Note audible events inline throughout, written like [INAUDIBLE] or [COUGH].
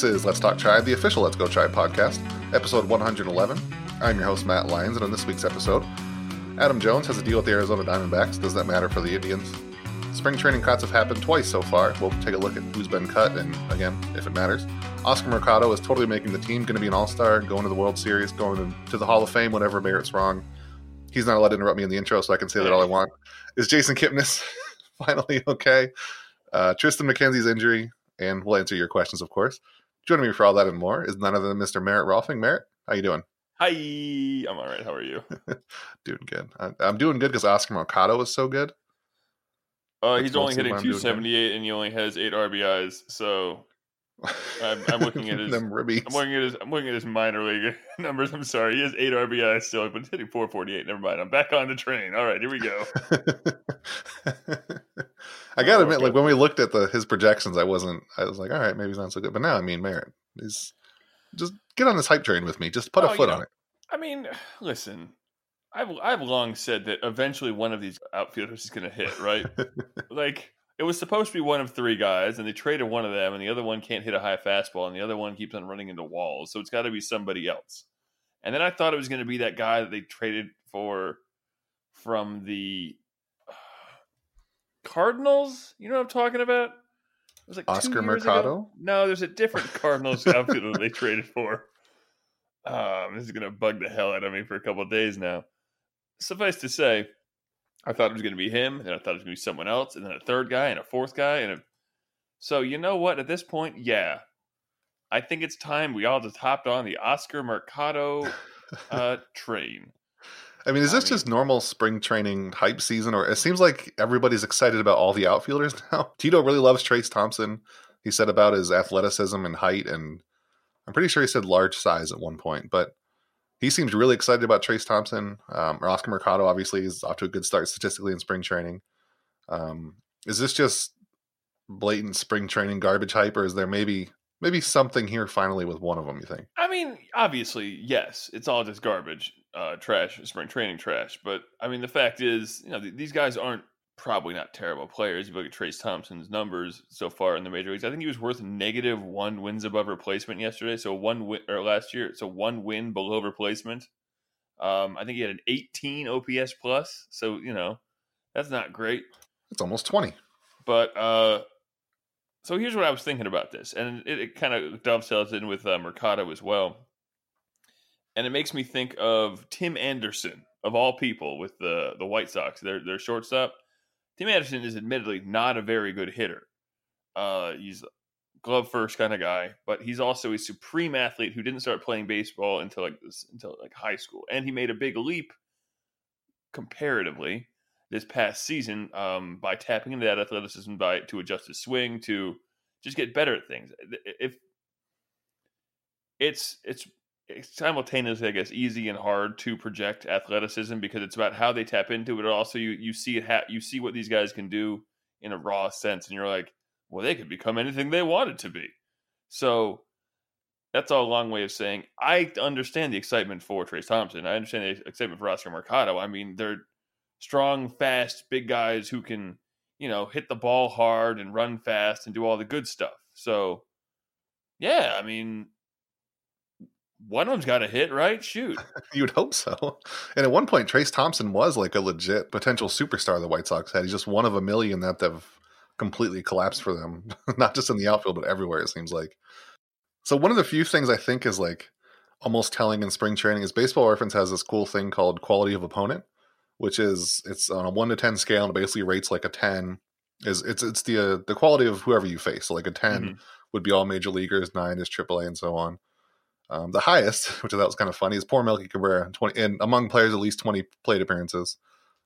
This is Let's Talk Tribe, the official Let's Go Tribe podcast, episode 111. I'm your host, Matt Lyons, and on this week's episode, Adam Jones has a deal with the Arizona Diamondbacks. Does that matter for the Indians? Spring training cuts have happened twice so far. We'll take a look at who's been cut and, again, if it matters. Oscar Mercado is totally making the team, going to be an all star, going to the World Series, going to the Hall of Fame, whatever Merritt's wrong. He's not allowed to interrupt me in the intro, so I can say that all I want. Is Jason Kipnis [LAUGHS] finally okay? Uh, Triston McKenzie's injury, and we'll answer your questions, of course. Joining me for all that and more is none other than Mr. Merritt Rohlfing. Merritt, how you doing? Hi, I'm all right. How are you? [LAUGHS] doing good. I, am doing good because Oscar Mercado was so good. Uh, he's only hitting 278 and he only has eight RBIs. So I'm, I'm [LAUGHS] looking at his. I'm looking at his. I'm looking at his minor league [LAUGHS] numbers. I'm sorry, he has eight RBIs still, but he's hitting 448. Never mind. I'm back on the train. All right, here we go. I gotta oh, admit, like when we looked at the his projections, I wasn't. I was like, all right, maybe he's not so good. But now, I mean, Merritt, he's just get on this hype train with me. Just put oh, a foot on it. I mean, [SIGHS] listen, I've I've long said that eventually one of these outfielders is going to hit, right? [LAUGHS] like it was supposed to be one of three guys, and they traded one of them, and the other one can't hit a high fastball, and the other one keeps on running into walls. So it's got to be somebody else. And then I thought it was going to be that guy that they traded for from the Cardinals. You know what I'm talking about? It was like Oscar Mercado. Ago. No, there's a different [LAUGHS] Cardinals outfielder they traded for. Um, this is gonna bug the hell out of me for a couple days now. Suffice to say, I thought it was gonna be him, and then I thought it was gonna be someone else, and then a third guy, and a fourth guy, and a... so you know what? At this point, yeah, I think it's time we all just hopped on the Oscar Mercado [LAUGHS] uh, train. I mean, is this I mean, just normal spring training hype season, or it seems like everybody's excited about all the outfielders [LAUGHS] now? Tito really loves Trayce Thompson. He said about his athleticism and height, and I'm pretty sure he said large size at one point, but he seems really excited about Trayce Thompson. Um, or Oscar Mercado obviously is off to a good start statistically in spring training. Um, is this just blatant spring training garbage hype, or is there maybe maybe something here finally with one of them? You think? I mean, obviously, yes. It's all just garbage uh, trash, spring training trash. But I mean, the fact is, you know, th- these guys aren't probably not terrible players. If you look at Trayce Thompson's numbers so far in the major leagues, I think he was worth negative one wins above replacement yesterday. So one win or last year, so one win below replacement. Um, I think he had an 18 OPS plus. So you know, that's not great. It's almost 20. But uh, so here's what I was thinking about this, and it, it kind of dovetails in with uh, Mercado as well and it makes me think of Tim Anderson of all people with the the White Sox. Their their shortstop. Tim Anderson is admittedly not a very good hitter. Uh, he's glove first kind of guy, but he's also a supreme athlete who didn't start playing baseball until like this, until like high school, and he made a big leap comparatively this past season um, by tapping into that athleticism by to adjust his swing to just get better at things. If it's it's simultaneously, I guess, easy and hard to project athleticism because it's about how they tap into it. Also, you you see it ha- you see what these guys can do in a raw sense, and you're like, well, they could become anything they wanted to be. So that's all a long way of saying I understand the excitement for Trayce Thompson. I understand the excitement for Oscar Mercado. I mean, they're strong, fast, big guys who can, you know, hit the ball hard and run fast and do all the good stuff. So, yeah, I mean, one of them's got a hit, right? Shoot. [LAUGHS] You'd hope so. And at one point, Trayce Thompson was like a legit potential superstar the White Sox had. He's just one of a million that have completely collapsed for them, [LAUGHS] not just in the outfield, but everywhere, it seems like. So, one of the few things I think is like almost telling in spring training is Baseball Reference has this cool thing called quality of opponent, which is it's on a one to 10 scale and it basically rates like a 10 is it's it's the uh, the quality of whoever you face. So like a 10 mm-hmm. would be all major leaguers, nine is AAA, and so on. Um, the highest, [LAUGHS] which I thought was kind of funny, is poor Melky Cabrera, 20, and among players at least 20 plate appearances.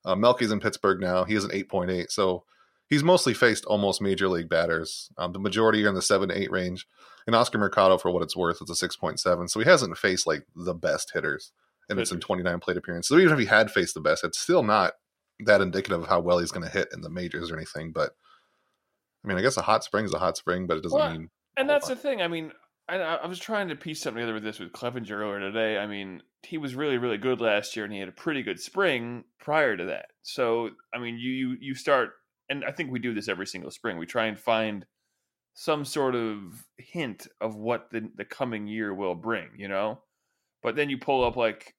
Uh, Melky's in Pittsburgh now. He has an 8.8. So he's mostly faced almost major league batters. Um, the majority are in the 7 to 8 range. And Oscar Mercado, for what it's worth, it's a 6.7. So he hasn't faced like the best hitters. And it's in 29 plate appearances. So even if he had faced the best, it's still not that indicative of how well he's going to hit in the majors or anything. But I mean, I guess a hot spring is a hot spring, but it doesn't well, mean. And that's lot. the thing. I mean, I, I was trying to piece something together with this with Clevinger earlier today. I mean, he was really, really good last year, and he had a pretty good spring prior to that. So, I mean, you you you start, and I think we do this every single spring. We try and find some sort of hint of what the the coming year will bring, you know. But then you pull up like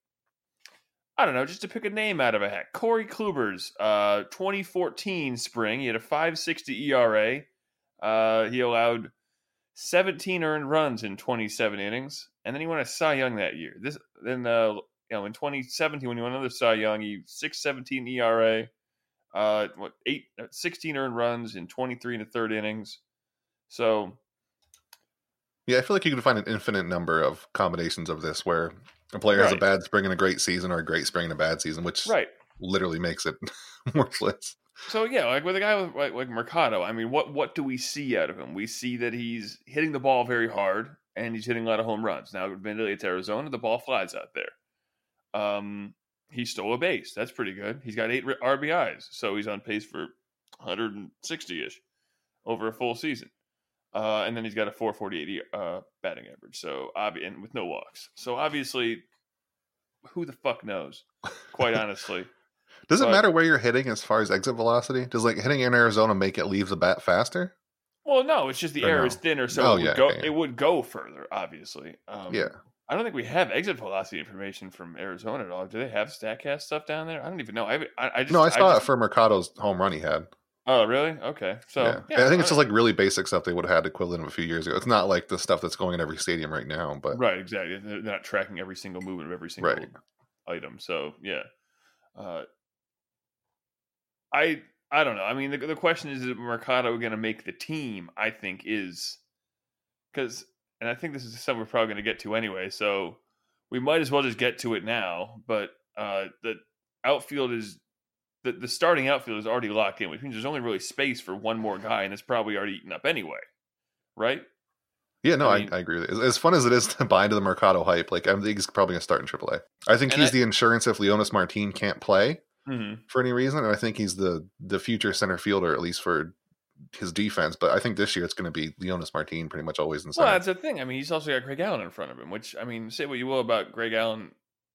I don't know, just to pick a name out of a hat. Corey Kluber's uh, 2014 spring. He had a 560 ERA. Uh, he allowed 17 earned runs in 27 innings, and then he won a Cy Young that year. This then uh, you know in 2017 when he won another Cy Young, he 617 ERA, uh, what eight uh, 16 earned runs in 23 and a third innings. So Yeah, I feel like you can find an infinite number of combinations of this where a player has a bad spring and a great season, or a great spring and a bad season, which right. literally makes it [LAUGHS] worthless. So yeah, like with a guy with, like, like Mercado, I mean, what what do we see out of him? We see that he's hitting the ball very hard and he's hitting a lot of home runs. Now, admittedly, it's Arizona; the ball flies out there. Um, he stole a base. That's pretty good. He's got eight RBIs, so he's on pace for 160 ish over a full season. Uh, and then he's got a 448 uh, batting average. So obvi- and with no walks. So obviously, who the fuck knows? Quite [LAUGHS] honestly. Does it But- matter where you're hitting as far as exit velocity? Does like hitting in Arizona make it leave the bat faster? Well, no, it's just the Or air no? is thinner, so Oh, it, would yeah, go, yeah. it would go further. Obviously, um, yeah. I don't think we have exit velocity information from Arizona at all. Do they have Statcast stuff down there? I don't even know. I, I, I just no, I saw just, it for Mercado's home run he had. Oh, really? Okay, so yeah. yeah, I think it's just like really basic stuff they would have had equivalent of a few years ago. It's not like the stuff that's going in every stadium right now, but right, exactly. They're not tracking every single movement of every single Right. item. So yeah, uh, I I don't know. I mean, the, the question is: Is Mercado going to make the team? I think is because, and I think this is something we're probably going to get to anyway. So we might as well just get to it now. But uh, the outfield is the the starting outfield is already locked in, which means there's only really space for one more guy, and it's probably already eaten up anyway, right? yeah, no, I I, mean- I agree with it. As, as fun as it is to buy into the Mercado hype, like I think he's probably going to start in AAA. I think he's I- the insurance if Leonys Martin can't play Mm-hmm. for any reason, and I think he's the the future center fielder at least for his defense. But I think this year it's going to be Leonys Martin pretty much always in Well, that's the thing. I mean, he's also got Greg Allen in front of him, which I mean, say what you will about Greg Allen.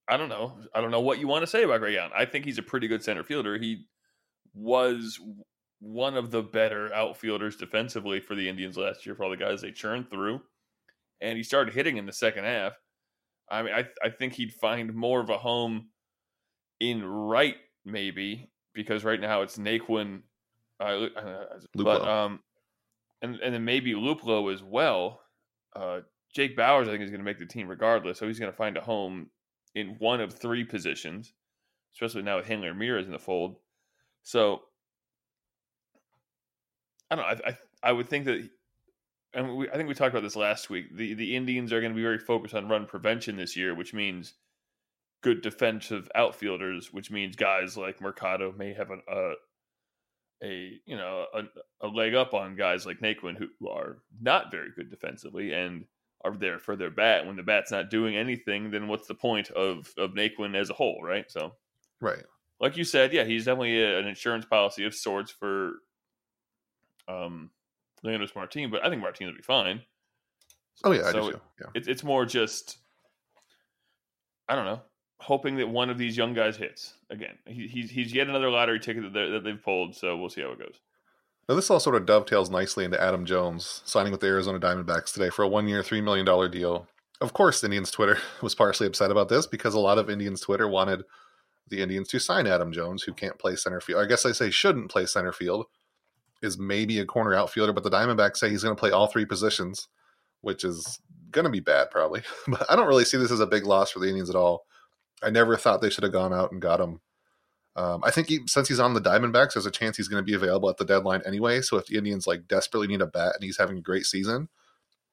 I don't know. I don't know what you want to say about Greg Allen. I think he's a pretty good center fielder. He was one of the better outfielders defensively for the Indians last year for all the guys they churned through, and he started hitting in the second half. I mean, I I think he'd find more of a home in right maybe because right now it's Naquin, uh, but um, and and then maybe Luplow as well. Uh, Jake Bauers, I think, is going to make the team regardless, so he's going to find a home in one of three positions, especially now with Hanley Ramirez in the fold. So I don't know. I I, I would think that, and we, I think we talked about this last week. The the Indians are going to be very focused on run prevention this year, which means good defensive outfielders, which means guys like Mercado may have an, a a you know a, a leg up on guys like Naquin who are not very good defensively and are there for their bat. When the bat's not doing anything, then what's the point of of Naquin as a whole, right? So, right. like you said, yeah, he's definitely a, an insurance policy of sorts for um Leonys Martin, but I think Martin will be fine. Oh yeah, I do too. Yeah. It's it's more just I don't know, hoping that one of these young guys hits again. He, he's he's yet another lottery ticket that, that they've pulled, so we'll see how it goes. Now, this all sort of dovetails nicely into Adam Jones signing with the Arizona Diamondbacks today for a one year, $3 million deal. Of course, Indians Twitter [LAUGHS] was partially upset about this because a lot of Indians Twitter wanted the Indians to sign Adam Jones, who can't play center field. I guess I say shouldn't play center field, is maybe a corner outfielder, but the Diamondbacks say he's going to play all three positions, which is going to be bad probably. [LAUGHS] but I don't really see this as a big loss for the Indians at all. I never thought they should have gone out and got him. Um, I think he, since he's on the Diamondbacks, there's a chance he's going to be available at the deadline anyway. So if the Indians like desperately need a bat and he's having a great season,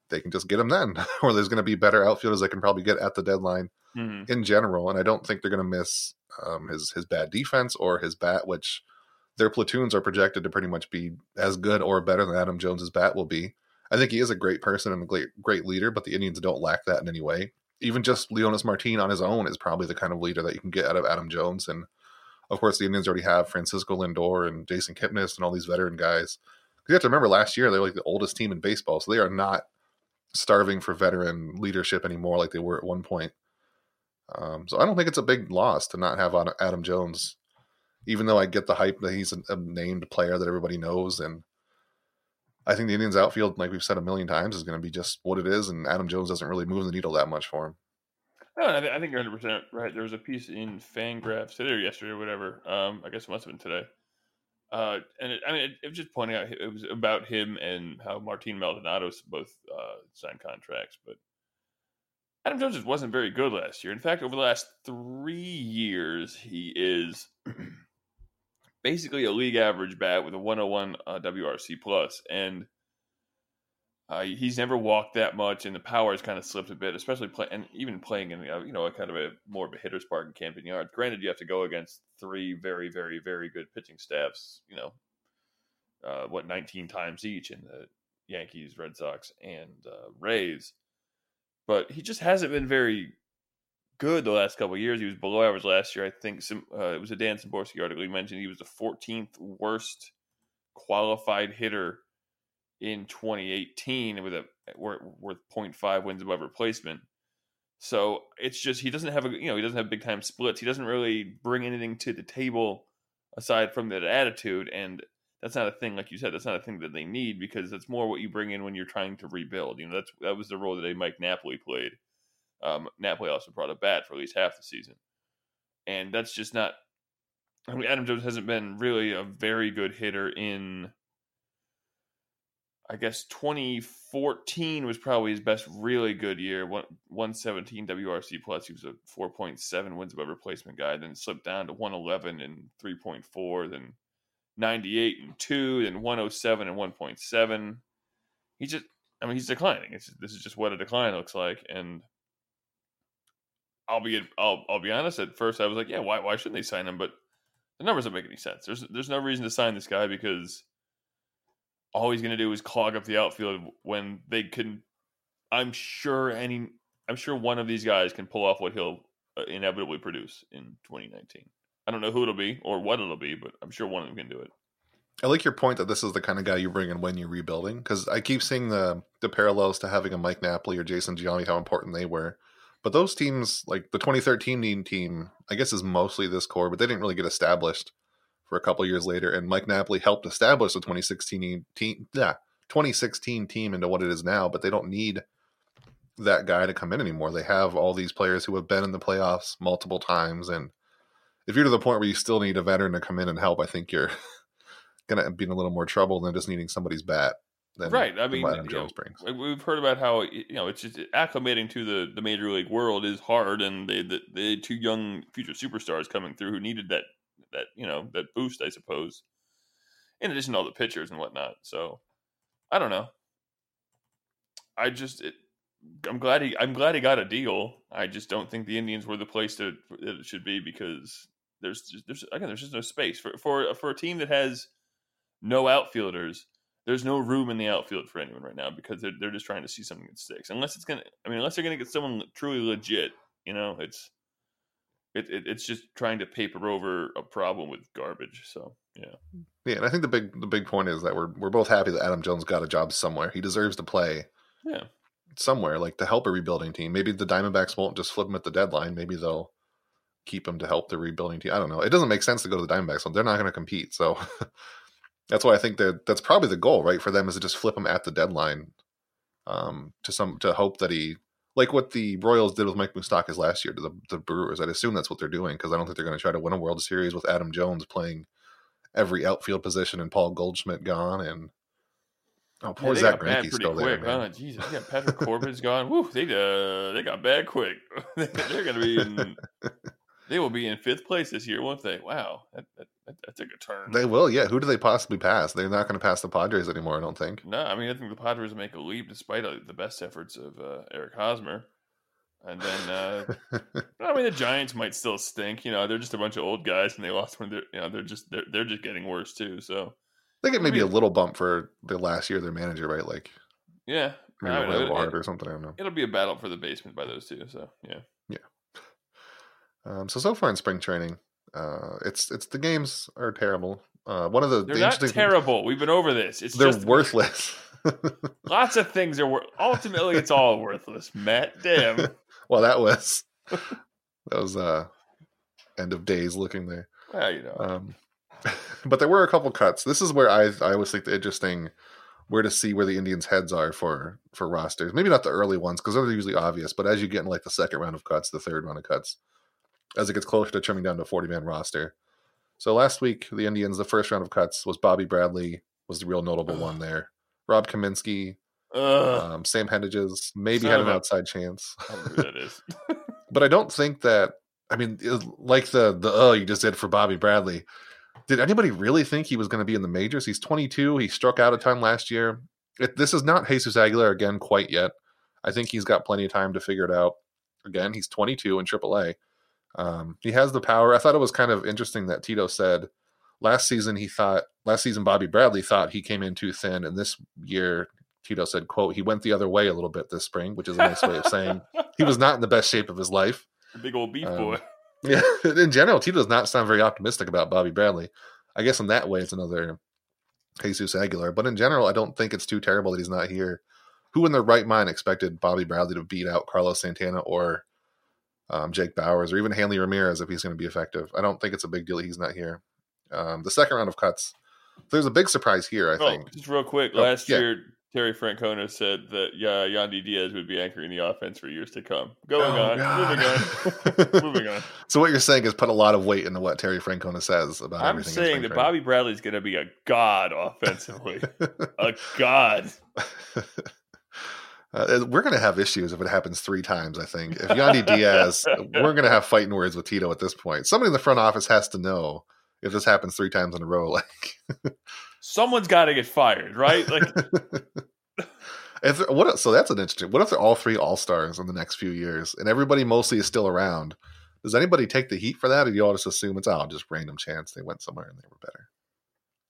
they can just get him then. [LAUGHS] or there's going to be better outfielders they can probably get at the deadline Mhm. in general. And I don't think they're going to miss um, his his bad defense or his bat, which their platoons are projected to pretty much be as good or better than Adam Jones's bat will be. I think he is a great person and a great great leader, but the Indians don't lack that in any way. Even just Leonys Martin on his own is probably the kind of leader that you can get out of Adam Jones. And of course, the Indians already have Francisco Lindor and Jason Kipnis and all these veteran guys. You have to remember last year they were like the oldest team in baseball, so they are not starving for veteran leadership anymore like they were at one point. Um, so I don't think it's a big loss to not have Adam Jones, even though I get the hype that he's a, a named player that everybody knows, and I think the Indians outfield, like we've said a million times, is going to be just what it is, and Adam Jones doesn't really move the needle that much for him. No, I, th- I think you're 100 percent right. There was a piece in Fangraphs today or yesterday or whatever. Um, I guess it must have been today. Uh, and it, I mean, it, it, was just pointing out it was about him and how Martin Maldonado both uh, signed contracts, but Adam Jones just wasn't very good last year. In fact, over the last three years, he is [CLEARS THROAT] basically a league average bat with a 101 uh, WRC plus, and uh, he's never walked that much, and the power has kind of slipped a bit, especially play and even playing in you know a kind of a more of a hitter's park in Camden Yards. Granted, you have to go against three very, very, very good pitching staffs. You know, uh, what 19 times each in the Yankees, Red Sox, and uh, Rays, but he just hasn't been very good the last couple years. He was below average last year. I think some, uh, it was a Dan Szymborski article. He mentioned he was the 14th worst qualified hitter in 2018 with a worth 0.5 wins above replacement. So it's just he doesn't have a you know he doesn't have big time splits. He doesn't really bring anything to the table aside from that attitude, and that's not a thing like you said. That's not a thing that they need because that's more what you bring in when you're trying to rebuild. You know that's that was the role that Mike Napoli played um, Napoli also brought a bat for at least half the season, and that's just not. I mean, Adam Jones hasn't been really a very good hitter in. I guess 2014 was probably his best really good year. One, 117 WRC plus. He was a 4.7 wins above replacement guy. Then slipped down to 111 and 3.4. Then 98 and two. Then 107 and 1.7. He just, I mean, he's declining. It's, this is just what a decline looks like. And I'll be I'll I'll be honest. At first, I was like, yeah, why why shouldn't they sign him? But the numbers don't make any sense. There's there's no reason to sign this guy because all he's going to do is clog up the outfield when they can. I'm sure any. I'm sure one of these guys can pull off what he'll uh, inevitably produce in 2019. I don't know who it'll be or what it'll be, but I'm sure one of them can do it. I like your point that this is the kind of guy you bring in when you're rebuilding because I keep seeing the the parallels to having a Mike Napoli or Jason Giambi, how important they were. But those teams, like the 2013 team, I guess is mostly this core, but they didn't really get established for a couple years later. And Mike Napoli helped establish the 2016 team, yeah, 2016 team into what it is now. But they don't need that guy to come in anymore. They have all these players who have been in the playoffs multiple times, and if you're to the point where you still need a veteran to come in and help, I think you're [LAUGHS] gonna be in a little more trouble than just needing somebody's bat right. I mean, Jones brings. We've heard about how you know it's just acclimating to the, the major league world is hard, and they the, had two young future superstars coming through who needed that that you know that boost, I suppose. In addition to all the pitchers and whatnot, so I don't know. I just it, I'm glad he I'm glad he got a deal. I just don't think the Indians were the place to that it should be because there's just, there's again there's just no space for for for a team that has no outfielders there's no room in the outfield for anyone right now because they're, they're just trying to see something that sticks. Unless it's gonna, I mean, unless they're gonna get someone truly legit, you know, it's it, it, it's just trying to paper over a problem with garbage. So yeah, yeah. And I think the big the big point is that we're we're both happy that Adam Jones got a job somewhere. He deserves to play. Yeah. Somewhere like to help a rebuilding team. Maybe the Diamondbacks won't just flip him at the deadline. Maybe they'll keep him to help the rebuilding team. I don't know. It doesn't make sense to go to the Diamondbacks. So they're not going to compete. So [LAUGHS] That's why I think that that's probably the goal, right? For them is to just flip him at the deadline, um, to some to hope that he like what the Royals did with Mike Moustakas last year to the, the Brewers. I'd assume that's what they're doing because I don't think they're going to try to win a World Series with Adam Jones playing every outfield position and Paul Goldschmidt gone and oh poor yeah, Zack Greinke still quick, there. Man. Huh? Jesus, yeah, Patrick Corbin's gone. Woo, they uh, they got bad quick. [LAUGHS] they're going to be in [LAUGHS] they will be in fifth place this year, won't they? Wow, that, that a turn. They will, yeah. Who do they possibly pass? They're not going to pass the Padres anymore, I don't think. No, I mean, I think the Padres make a leap despite uh, the best efforts of uh, Eric Hosmer. And then, uh, [LAUGHS] I mean, the Giants might still stink. You know, they're just a bunch of old guys, and they lost when they're, you know, they're just they're they're just getting worse too. So they get maybe a little bump for the last year of their manager, right? Like, yeah, I mean, it, or something. I don't know. It'll be a battle for the basement by those two. So yeah, yeah. Um, so so far in spring training, uh, it's it's the games are terrible. Uh, one of the, they're the not terrible. We've been over this. It's they're worthless. [LAUGHS] lots of things are wor- ultimately it's all worthless. Matt, damn. [LAUGHS] well, that was that was uh end of days looking there. Well, you know. Um, [LAUGHS] but there were a couple cuts. This is where I I always think the interesting where to see where the Indians' heads are for for rosters. Maybe not the early ones because they're usually obvious, but as you get in like the second round of cuts, the third round of cuts, as it gets closer to trimming down to a forty man roster. So last week, the Indians, the first round of cuts was Bobby Bradley was the real notable Ugh. one there. Rob Kaminsky, um, Sam Hentges maybe Son had an a- outside chance, I don't know who that is. but I don't think that. I mean, like the the oh you just did for Bobby Bradley. Did anybody really think he was going to be in the majors? He's 22. He struck out a ton last year. It, this is not Jesus Aguilar again quite yet. I think he's got plenty of time to figure it out. Again, he's 22 in AAA. Um, he has the power. I thought it was kind of interesting that Tito said last season he thought last season Bobby Bradley thought he came in too thin, and this year Tito said, "quote He went the other way a little bit this spring," which is a nice way of saying he was not in the best shape of his life. [LAUGHS] Big old beef Um, boy. [LAUGHS] Yeah, in general, Tito does not sound very optimistic about Bobby Bradley. I guess in that way, it's another Jesus Aguilar. But in general, I don't think it's too terrible that he's not here. Who in their right mind expected Bobby Bradley to beat out Carlos Santana or um, Jake Bauers or even Hanley Ramirez if he's going to be effective? I don't think it's a big deal he's not here. Um, the second round of cuts, there's a big surprise here, I Oh, think. just real quick. Oh, Last yeah. year, Terry Francona said that yeah, Yandy Diaz would be anchoring the offense for years to come. Going Oh, on, moving on, [LAUGHS] moving on. [LAUGHS] So what you're saying is put a lot of weight into what Terry Francona says about I'm everything. saying that. Bobby Bradley's going to be a god [LAUGHS] offensively, a god. Uh, we're going to have issues if it happens three times. I think if Yandy Diaz, we're going to have fighting words with Tito at this point. Somebody in the front office has to know if this happens three times in a row. [LAUGHS] Like, Someone's got to get fired, right? Like, [LAUGHS] if there- what? So that's an interesting. What if they're all three all stars in the next few years, and everybody mostly is still around? Does anybody take the heat for that, or do you all just assume it's oh, just random chance they went somewhere and they were better?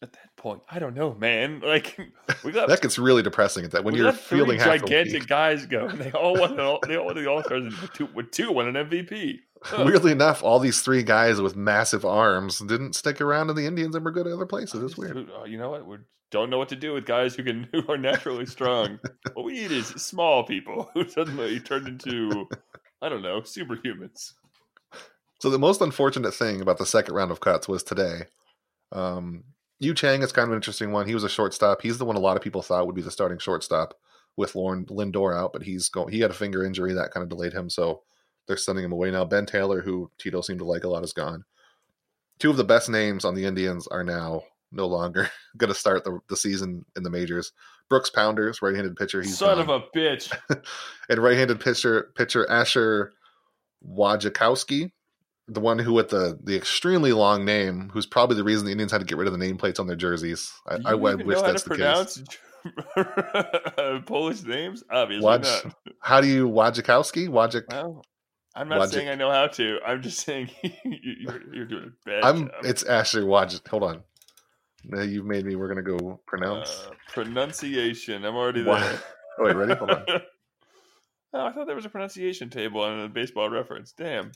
At that point, I don't know, man. [LAUGHS] Like, we got That gets really depressing at that when you're feeling gigantic guys go, and they all won. The, all- they all won the All Stars, two, [LAUGHS] with two won an MVP. Ugh. Weirdly enough, all these three guys with massive arms didn't stick around in the Indians and were good at other places. It's weird. Uh, You know what? We don't know what to do with guys who can [LAUGHS] who are naturally strong. what we need is small people who suddenly turned into I don't know superhumans. So the most unfortunate thing about the second round of cuts was today. Um, Yu Chang is kind of an interesting one. He was a shortstop. He's the one a lot of people thought would be the starting shortstop with Lauren Lindor out, but he's going. He had a finger injury that kind of delayed him, so they're sending him away now. Ben Taylor, who Tito seemed to like a lot, is gone. Two of the best names on the Indians are now no longer [LAUGHS] going to start the, the season in the majors. Brooks Pounders, right-handed pitcher, he's Son gone of a bitch. [LAUGHS] and right-handed pitcher pitcher Asher Wojciechowski, the one who with the the extremely long name, who's probably the reason the Indians had to get rid of the nameplates on their jerseys. I, I, I wish that's the pronounce [LAUGHS] Polish names? Obviously Waj- not. How do you Wojciechowski? Wojciech. Well, I'm not saying I know how to. I'm just saying [LAUGHS] you're, you're doing a bad I'm. job. It's Asher Woj. Hold on. Now you've made me. We're gonna go pronounce. Uh, pronunciation. I'm already there. oh wait, ready? Hold on. [LAUGHS] oh, I thought there was a pronunciation table on a baseball reference. Damn.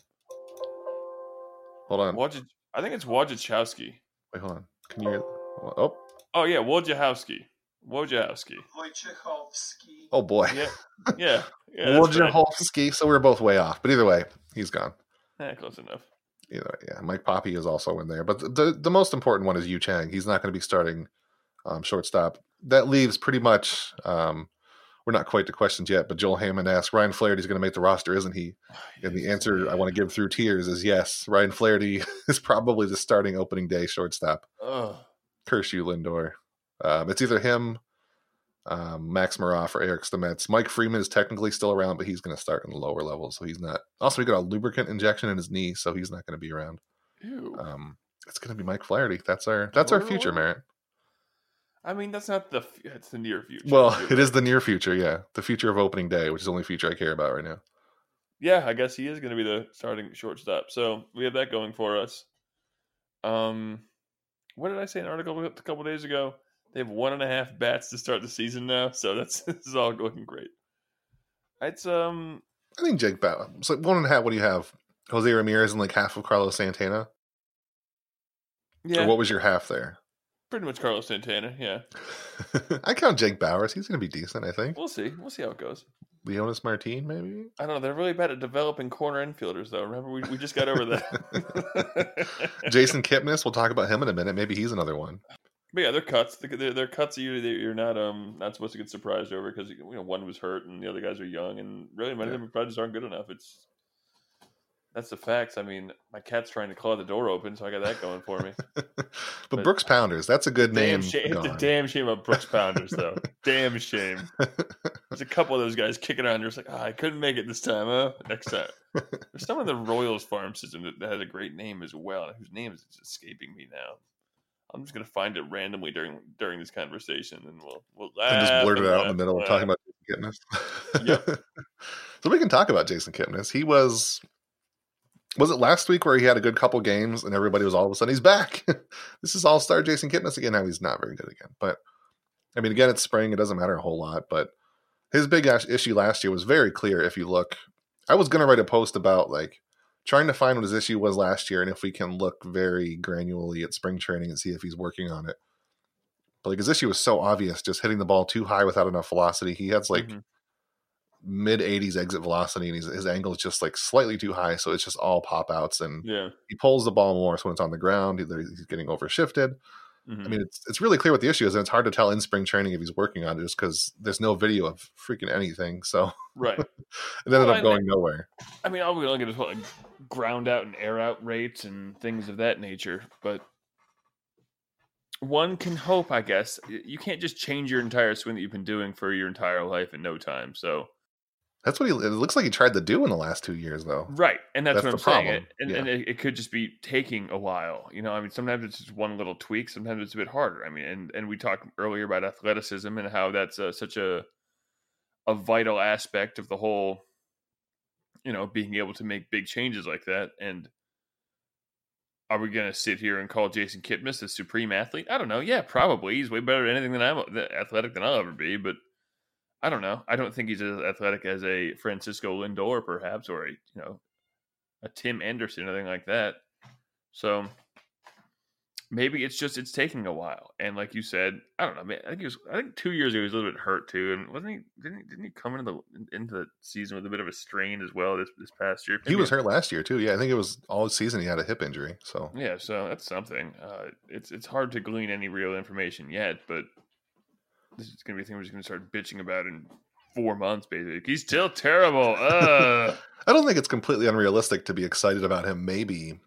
Hold on. Wojciech- I think it's Wojciechowski. Wait, hold on. Can you? Oh, Oh yeah, Wojciechowski. Wojciechowski. Wojciechowski. oh boy. Yeah, [LAUGHS] yeah, yeah. that's right. Wojciechowski. So we were both way off, but either way, he's gone. Eh, close enough. Either way, yeah, Mike Papi is also in there. But the, the, the most important one is Yu Chang. He's not going to be starting um, shortstop. That leaves pretty much, um, we're not quite to questions yet, but Joel Hammond asked, Ryan Flaherty's going to make the roster, isn't he? [SIGHS] And the answer I want to give through tears is yes. Ryan Flaherty [LAUGHS] is probably the starting opening day shortstop. Ugh. Curse you, Lindor. Um, it's either him, um, Max Moroff, or Eric Stamets. Mike Freeman is technically still around, but he's going to start in the lower levels, so he's not. Also, he got a lubricant injection in his knee, so he's not going to be around. Ew. Um, it's going to be Mike Flaherty. That's our that's our future, Merritt. I mean, that's not the. f- It's the near future. Well, it is the near future, yeah, the future of opening day, which is the only future I care about right now. Yeah, I guess he is going to be the starting shortstop. So we have that going for us. Um, what did I say in an article a couple days ago? They have one and a half bats to start the season now, so that's [LAUGHS] this is all looking great. It's um I think Jake Bauer. So one and a half. What do you have? Jose Ramirez and like half of Carlos Santana. yeah, Or what was your half there? Pretty much Carlos Santana. Yeah, [LAUGHS] I count Jake Bauers. He's going to be decent. I think we'll see. We'll see how it goes. Leonys Martin, maybe. I don't know. They're really bad at developing corner infielders, though. Remember, we, we just got over that. [LAUGHS] Jason Kipnis. We'll talk about him in a minute. Maybe he's another one. But yeah, they're cuts. They're, they're cuts that you you're not um not supposed to get surprised over because you know one was hurt and the other guys are young and really many Yeah. of them probably just aren't good enough. It's that's the facts. I mean, my cat's trying to claw the door open, so I got that going for me. [LAUGHS] but, But- Brooks Pounders, that's a good damn name. shame. It's a damn shame about Brooks Pounders, though. [LAUGHS] damn shame. There's a couple of those guys kicking around. Just like, ah, I couldn't make it this time, huh? Next time. [LAUGHS] There's someone in the Royals farm system that, that has a great name as well, whose name is escaping me now. I'm just gonna find it randomly during during this conversation, and we'll we'll and just blurt it out in the middle of talking about Jason Kipnis. so we can talk about Jason Kipnis. He was was it last week where he had a good couple games and everybody was all of a sudden he's back. [LAUGHS] this is all star Jason Kipnis again. Now he's not very good again. But I mean again it's spring, it doesn't matter a whole lot, but his big issue last year was very clear if you look. I was gonna write a post about like trying to find what his issue was last year and if we can look very granularly at spring training and see if he's working on it. But like his issue was so obvious, just hitting the ball too high without enough velocity. He has like Mhm. Mid 80s exit velocity, and he's, his angle is just like slightly too high, so it's just all pop outs. And yeah. he pulls the ball more, so when it's on the ground, either he's getting overshifted. Mhm. I mean, it's it's really clear what the issue is, and it's hard to tell in spring training if he's working on it, just because there's no video of freaking anything. So right. [LAUGHS] it ended Well, up going nowhere. I mean, all we look at is what like ground out and air out rates and things of that nature. But one can hope, I guess. You can't just change your entire swing that you've been doing for your entire life in no time. So That's what he. It looks like he tried to do in the last two years, though. right, and that's, That's what I'm saying. problem, It- And, and it, it could just be taking a while. You know, I mean, sometimes it's just one little tweak. Sometimes it's a bit harder. I mean, and and we talked earlier about athleticism and how that's uh, such a a vital aspect of the whole. You know, being able to make big changes like that, and are we going to sit here and call Jason Kipnis the supreme athlete? I don't know. Yeah, probably. He's way better at anything than I'm th- athletic than I'll ever be, but I don't know. I don't think he's as athletic as a Francisco Lindor, perhaps, or a you know a Tim Anderson, anything like that. So maybe it's just it's taking a while. And like you said, I don't know. Man, I think he was. I think two years ago he was a little bit hurt too, and wasn't he? Didn't he, didn't he come into the into the season with a bit of a strain as well this this past year? He Maybe was hurt last year too. Yeah, I think it was all season he had a hip injury. So yeah, so that's something. Uh, it's it's hard to glean any real information yet, but this is gonna be a thing we're just gonna start bitching about in four months. Basically, he's still terrible. [LAUGHS] Uh, I don't think it's completely unrealistic to be excited about him. Maybe,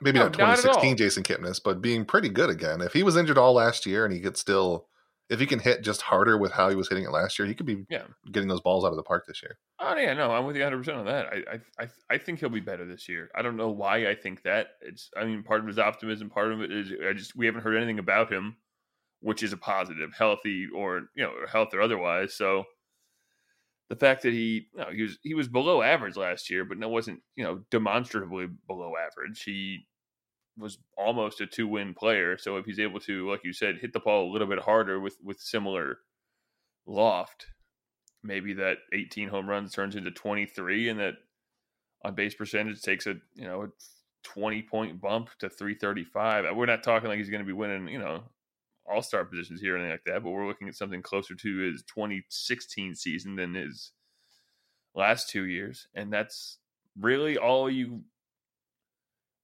maybe No, not not 2016 all. Jason Kipnis, but being pretty good again. If he was injured all last year and he could still, if he can hit just harder with how he was hitting it last year, he could be Yeah. getting those balls out of the park this year. oh yeah, no, I'm with you 100 percent on that. I, I I I think he'll be better this year. I don't know why I think that. It's I mean, part of his optimism. Part of it is I just we haven't heard anything about him, which is a positive, healthy or you know health or otherwise. So. The fact that he, you know, he was he was below average last year, but no, wasn't you know demonstrably below average. He was almost a two win player. So if he's able to, like you said, hit the ball a little bit harder with with similar loft, maybe that 18 home runs turns into 23, and that on base percentage takes a you know a 20 point bump to 335. We're not talking like he's going to be winning you know all star positions here or anything like that, but we're looking at something closer to his 2016 season than his last two years, and that's really all you.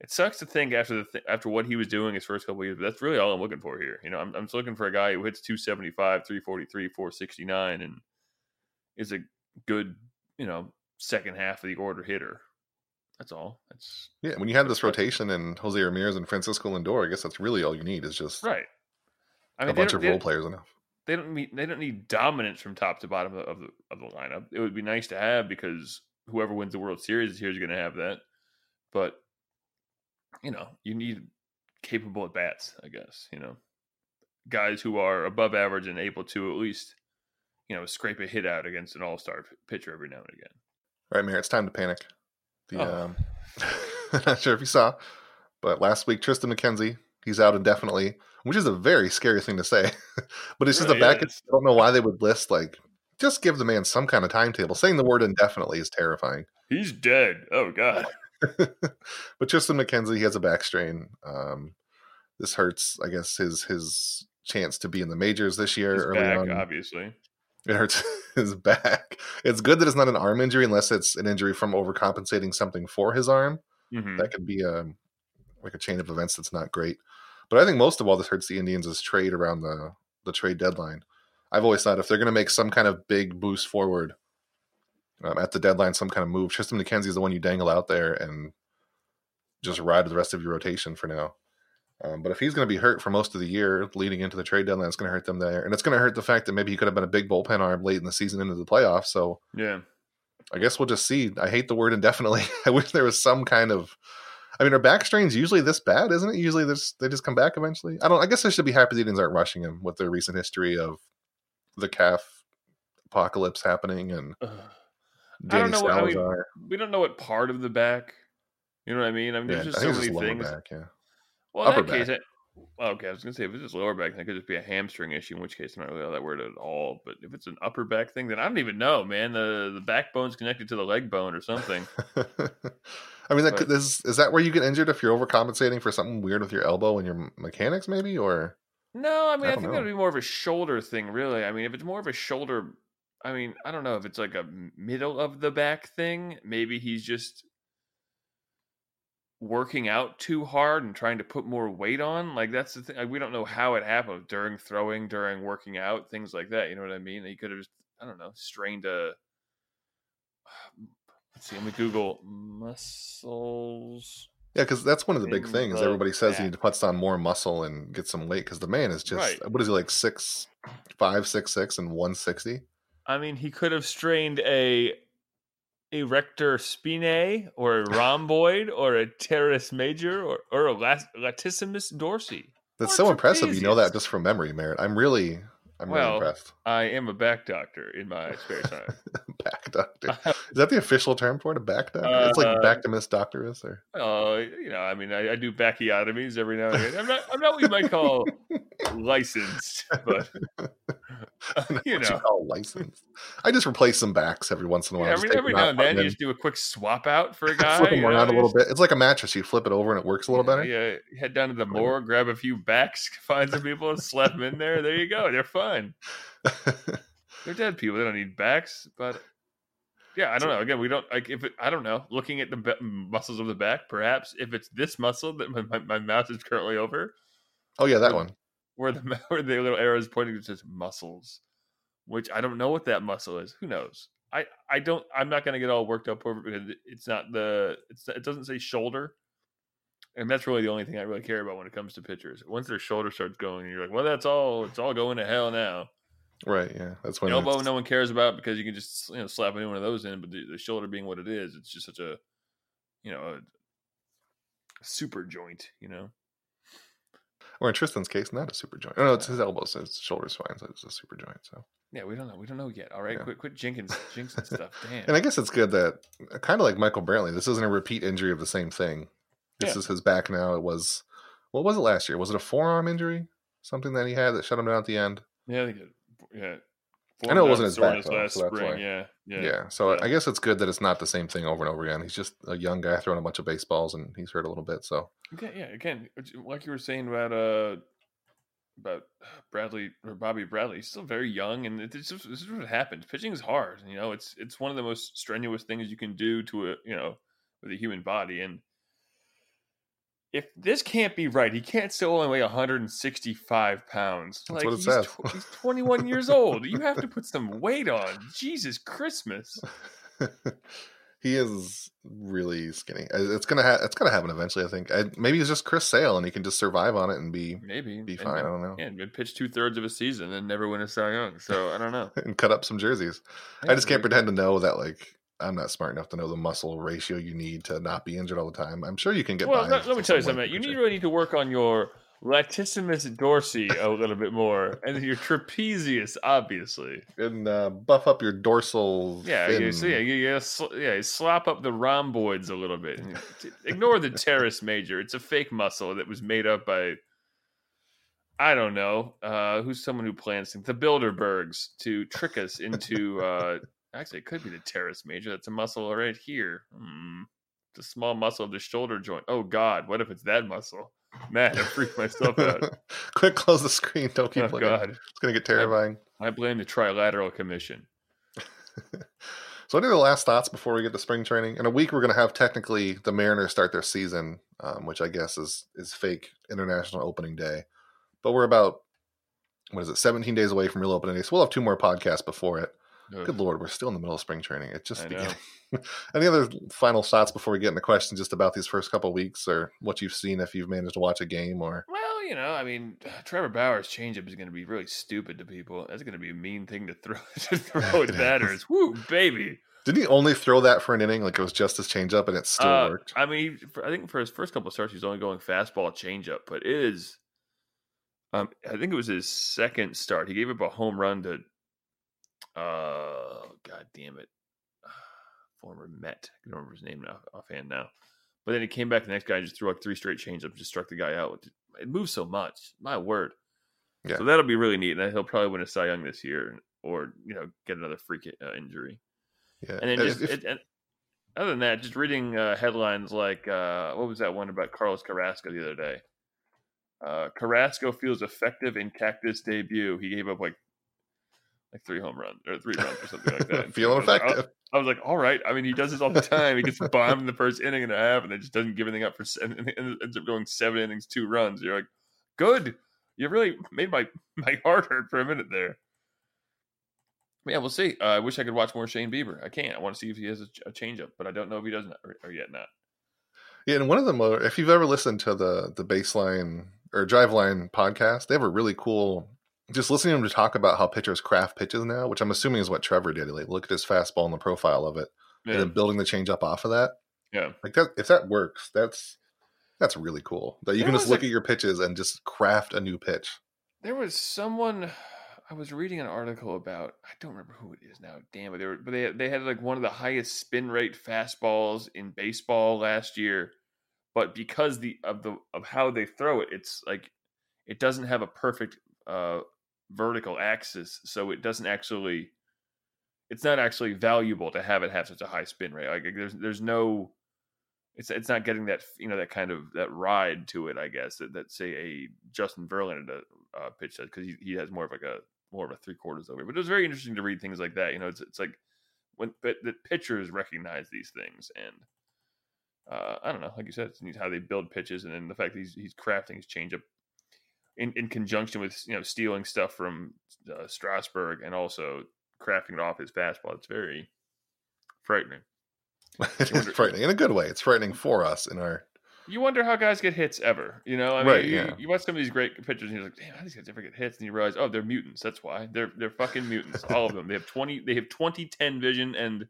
It sucks to think after the th- after what he was doing his first couple of years, but that's really all I'm looking for here. You know, I'm, I'm just looking for a guy who hits 275, 343, 469, and is a good, you know, second half of the order hitter. That's all. That's Yeah, when you have this rotation and Jose Ramirez and Francisco Lindor, I guess that's really all you need is just right. I a they bunch of role players enough. they don't need they don't need dominance from top to bottom of the of the lineup. It would be nice to have because whoever wins the World Series this year going to have that. But you know, you need capable at bats, I guess. You know, guys who are above average and able to at least you know scrape a hit out against an all star pitcher every now and again. All right, Merritt, it's time to panic. The Oh. um, [LAUGHS] not sure if you saw, but last week Triston McKenzie he's out indefinitely, which is a very scary thing to say. [LAUGHS] but it's just a really back. is. I don't know why they would list like just give the man some kind of timetable. Saying the word indefinitely is terrifying. He's dead. Oh God. [LAUGHS] but Triston McKenzie, he has a back strain. Um, this hurts, I guess, his his chance to be in the majors this year He's early back, on. obviously. It hurts [LAUGHS] his back. It's good that it's not an arm injury unless it's an injury from overcompensating something for his arm. Mhm. That could be a like a chain of events that's not great. But I think most of all this hurts the Indians is trade around the the trade deadline. I've always thought if they're going to make some kind of big boost forward um, at the deadline, some kind of move, Triston McKenzie is the one you dangle out there and just ride the rest of your rotation for now. Um, but if he's going to be hurt for most of the year leading into the trade deadline, it's going to hurt them there, and it's going to hurt the fact that maybe he could have been a big bullpen arm late in the season into the playoffs. So Yeah. I guess we'll just see. I hate the word indefinitely. [LAUGHS] I wish there was some kind of. I mean, are back strains usually this bad? Isn't it usually this? They just come back eventually. I don't. I guess I should be happy the Indians aren't rushing him with their recent history of the calf apocalypse happening and Ugh. I don't know what- I mean, we don't know what part of the back. You know what I mean? I mean, yeah, there's just so many things. back. Yeah, Well, in Upper that case, well, okay, I was gonna say if it's just lower back, then it could just be a hamstring issue. In which case, I'm not really all that worried at all. But if it's an upper back thing, then I don't even know, man. The the backbone's connected to the leg bone or something. [LAUGHS] I mean, that But- could, is is that where you get injured if you're overcompensating for something weird with your elbow and your mechanics, maybe? Or No, I mean, I I, think know. that'd be more of a shoulder thing, really. I mean, if it's more of a shoulder, I mean, I don't know if it's like a middle of the back thing. Maybe he's just working out too hard and trying to put more weight on. Like that's the thing. Like, we don't know how it happened during throwing, during working out, things like that. You know what I mean? He could have just, I don't know, strained a. [SIGHS] Let's see. Let me Google muscles. yeah, because that's one of the big things. the Everybody says you need to put on more muscle and get some weight because the man is just Right. what is he like six five, six six, and one sixty. I mean, he could have strained a erector spinae or a rhomboid or a teres major or, or a lat- latissimus dorsi. That's Or so impressive. You know that just from memory, Merritt. I'm really, I'm really impressed. I am a back doctor in my spare [LAUGHS] time. back doctor. [LAUGHS] Is that the official term for it? A back doctor? it's like Uh, back to Miss Doctorus, or Oh, you know, I mean, I, I do bacchiotomies every now and again. I'm not, I'm not what you might call [LAUGHS] licensed, but [LAUGHS] you know, you call licensed. I just replace some backs every once in a while. yeah, every, every now and then you just do a quick swap out for a [LAUGHS] guy. flip them around know, a little bit. It's like a mattress. You flip it over and it works a little better. Yeah, head down to the morgue, grab a few backs, [LAUGHS] find some people, and slap them in there. There you go. They're fine. They're dead people. They don't need backs. But yeah, I don't know. Again, we don't like if it. I don't know. Looking at the ba- mm, muscles of the back, perhaps if it's this muscle that my, my, my mouth is currently over, oh yeah, that one. Where the [LAUGHS] where the little arrow is pointing to muscles, which I don't know what that muscle is. Who knows? I I don't. I'm not going to get all worked up over it because it's not the. It's it doesn't say shoulder, and that's really the only thing I really care about when it comes to pitchers. Once their shoulder starts going, you're like, well, that's all. It's all going to hell now. Right. Yeah. That's when Elbow, it's- no one cares about because you can just you know slap any one of those in. But the, the shoulder being what it is, it's just such a you know a super joint. You know. Or in Triston's case, not a super joint. Oh, no, it's his elbow, so his shoulder's fine, so it's a super joint. So, Yeah, we don't know. We don't know yet. All right, Yeah. quit, quit jinxing, jinxing [LAUGHS] stuff. Damn. and I guess it's good that, kind of like Michael Brantley, this isn't a repeat injury of the same thing. This Yeah. is his back now. It was, what was it last year? Was it a forearm injury? Something that he had that shut him down at the end. Yeah, I think it, yeah. I know it wasn't his back, though, last so spring. Yeah, yeah, Yeah. So Yeah. I guess it's good that it's not the same thing over and over again. He's just a young guy throwing a bunch of baseballs, and he's hurt a little bit. So Okay, yeah. Again, like you were saying about uh about Bradley or Bobby Bradley, he's still very young, and it- just, this is what happens. Pitching is hard. You know, it's it's one of the most strenuous things you can do to a you know with a human body, and if this can't be right, he can't still only weigh 165 pounds. That's like what it he's, says. tw- he's 21 years old. You have to [LAUGHS] put some weight on. Jesus Christmas. [LAUGHS] he is really skinny. It's gonna ha- it's gonna happen eventually. I think. I, maybe it's just Chris Sale, and he can just survive on it and be Maybe be and- fine. I don't know. Yeah, and pitch two thirds of a season and never win a Cy Young. So I don't know. [LAUGHS] and cut up some jerseys. I just can't pretend to know that like I'm not smart enough to know the muscle ratio you need to not be injured all the time. I'm sure you can get Well, by. let, let me tell you something. You need, really need to work on your latissimus dorsi a little bit more, and your trapezius, obviously. and uh, buff up your dorsal. Yeah, fin. you, so yeah, you, you, sl- yeah, you slop up the rhomboids a little bit. Ignore the teres major; it's a fake muscle that was made up by I don't know uh, who's someone who plans things. The Bilderbergs to trick us into. Uh, actually, it could be the teres major. That's a muscle right here. Hmm. The small muscle of the shoulder joint. Oh God, what if it's that muscle? Man, I freaked myself out. [LAUGHS] Quick, close the screen. Don't keep Oh looking. God, It's gonna get terrifying. I blame the Trilateral Commission. [LAUGHS] So, any of the last thoughts before we get to spring training? In a week, we're going to have technically the Mariners start their season, um, which I guess is is fake international opening day. But we're about what is it, 17 days away from real opening day. So we'll have two more podcasts before it. Ugh. Good lord, we're still in the middle of spring training. It's just I the know. beginning. [LAUGHS] Any other final thoughts before we get into questions just about these first couple weeks or what you've seen if you've managed to watch a game or Well, you know, I mean, [SIGHS] Trevor Bauer's changeup is going to be really stupid to people. That's going to be a mean thing to throw [LAUGHS] to throw [LAUGHS] at batters. Woo, baby. Didn't he only throw that for an inning like it was just his changeup and it still Uh, worked? I mean, I think for his first couple of starts, he was only going fastball, changeup, but it is. Um, I think it was his second start. He gave up a home run to. Uh, God damn it, [SIGHS] former Met. I can remember his name now offhand now. But then he came back the next guy and just threw like three straight changeups, just struck the guy out. It moves so much. My word. Yeah. So that'll be really neat, and he'll probably win a Cy Young this year, or you know, get another freak uh, injury. yeah. And then just if- it, and other than that, just reading uh, headlines like uh, what was that one about Carlos Carrasco the other day? Uh, Carrasco feels effective in Cactus debut. He gave up like like three home runs or three runs or something like that. [LAUGHS] feeling I like, oh, effective. I was like, all right. I mean, he does this all the time. He gets bombed in the first inning and a half, and then just doesn't give anything up for seven. And ends up going seven innings, two runs. You're like, good. You really made my [LAUGHS] my heart hurt for a minute there. Yeah, we'll see. Uh, I wish I could watch more Shane Bieber. I can't. I want to see if he has a, a changeup, but I don't know if he doesn't or, or yet not. Yeah, and one of them, if you've ever listened to the the baseline or driveline podcast, they have a really cool. Just listening to him to talk about how pitchers craft pitches now, which I'm assuming is what Trevor did. Like, look at his fastball and the profile of it, and then building the change up off of that. yeah. Like that, if that works, that's that's really cool. That you There can just look a- at your pitches and just craft a new pitch. There was someone I was reading an article about. I don't remember who it is now. Damn it! They were, but they they had like one of the highest spin rate fastballs in baseball last year. But because the of the of how they throw it, it's like it doesn't have a perfect uh, vertical axis, so it doesn't actually. It's not actually valuable to have it have such a high spin rate. Like there's there's no. It's it's not getting that you know that kind of that ride to it. I guess that, that say a Justin Verlander uh, pitch does because he, he has more of like a more of a three quarters over. But it was very interesting to read things like that. You know, it's it's like when but the pitchers recognize these things, and uh, I don't know, like you said, it's how they build pitches, and then the fact that he's he's crafting his changeup in in conjunction with you know stealing stuff from uh, Strasburg and also crafting it off his fastball. It's very frightening. [LAUGHS] it's wonder- frightening in a good way. It's frightening for us in our. You wonder how guys get hits ever. You know, I mean, Right, you, yeah. you watch some of these great pitchers, and you're like, "Damn, how these guys ever get hits?" And you realize, oh, they're mutants. That's why they're they're fucking mutants. All of them. They have twenty. They have twenty ten vision and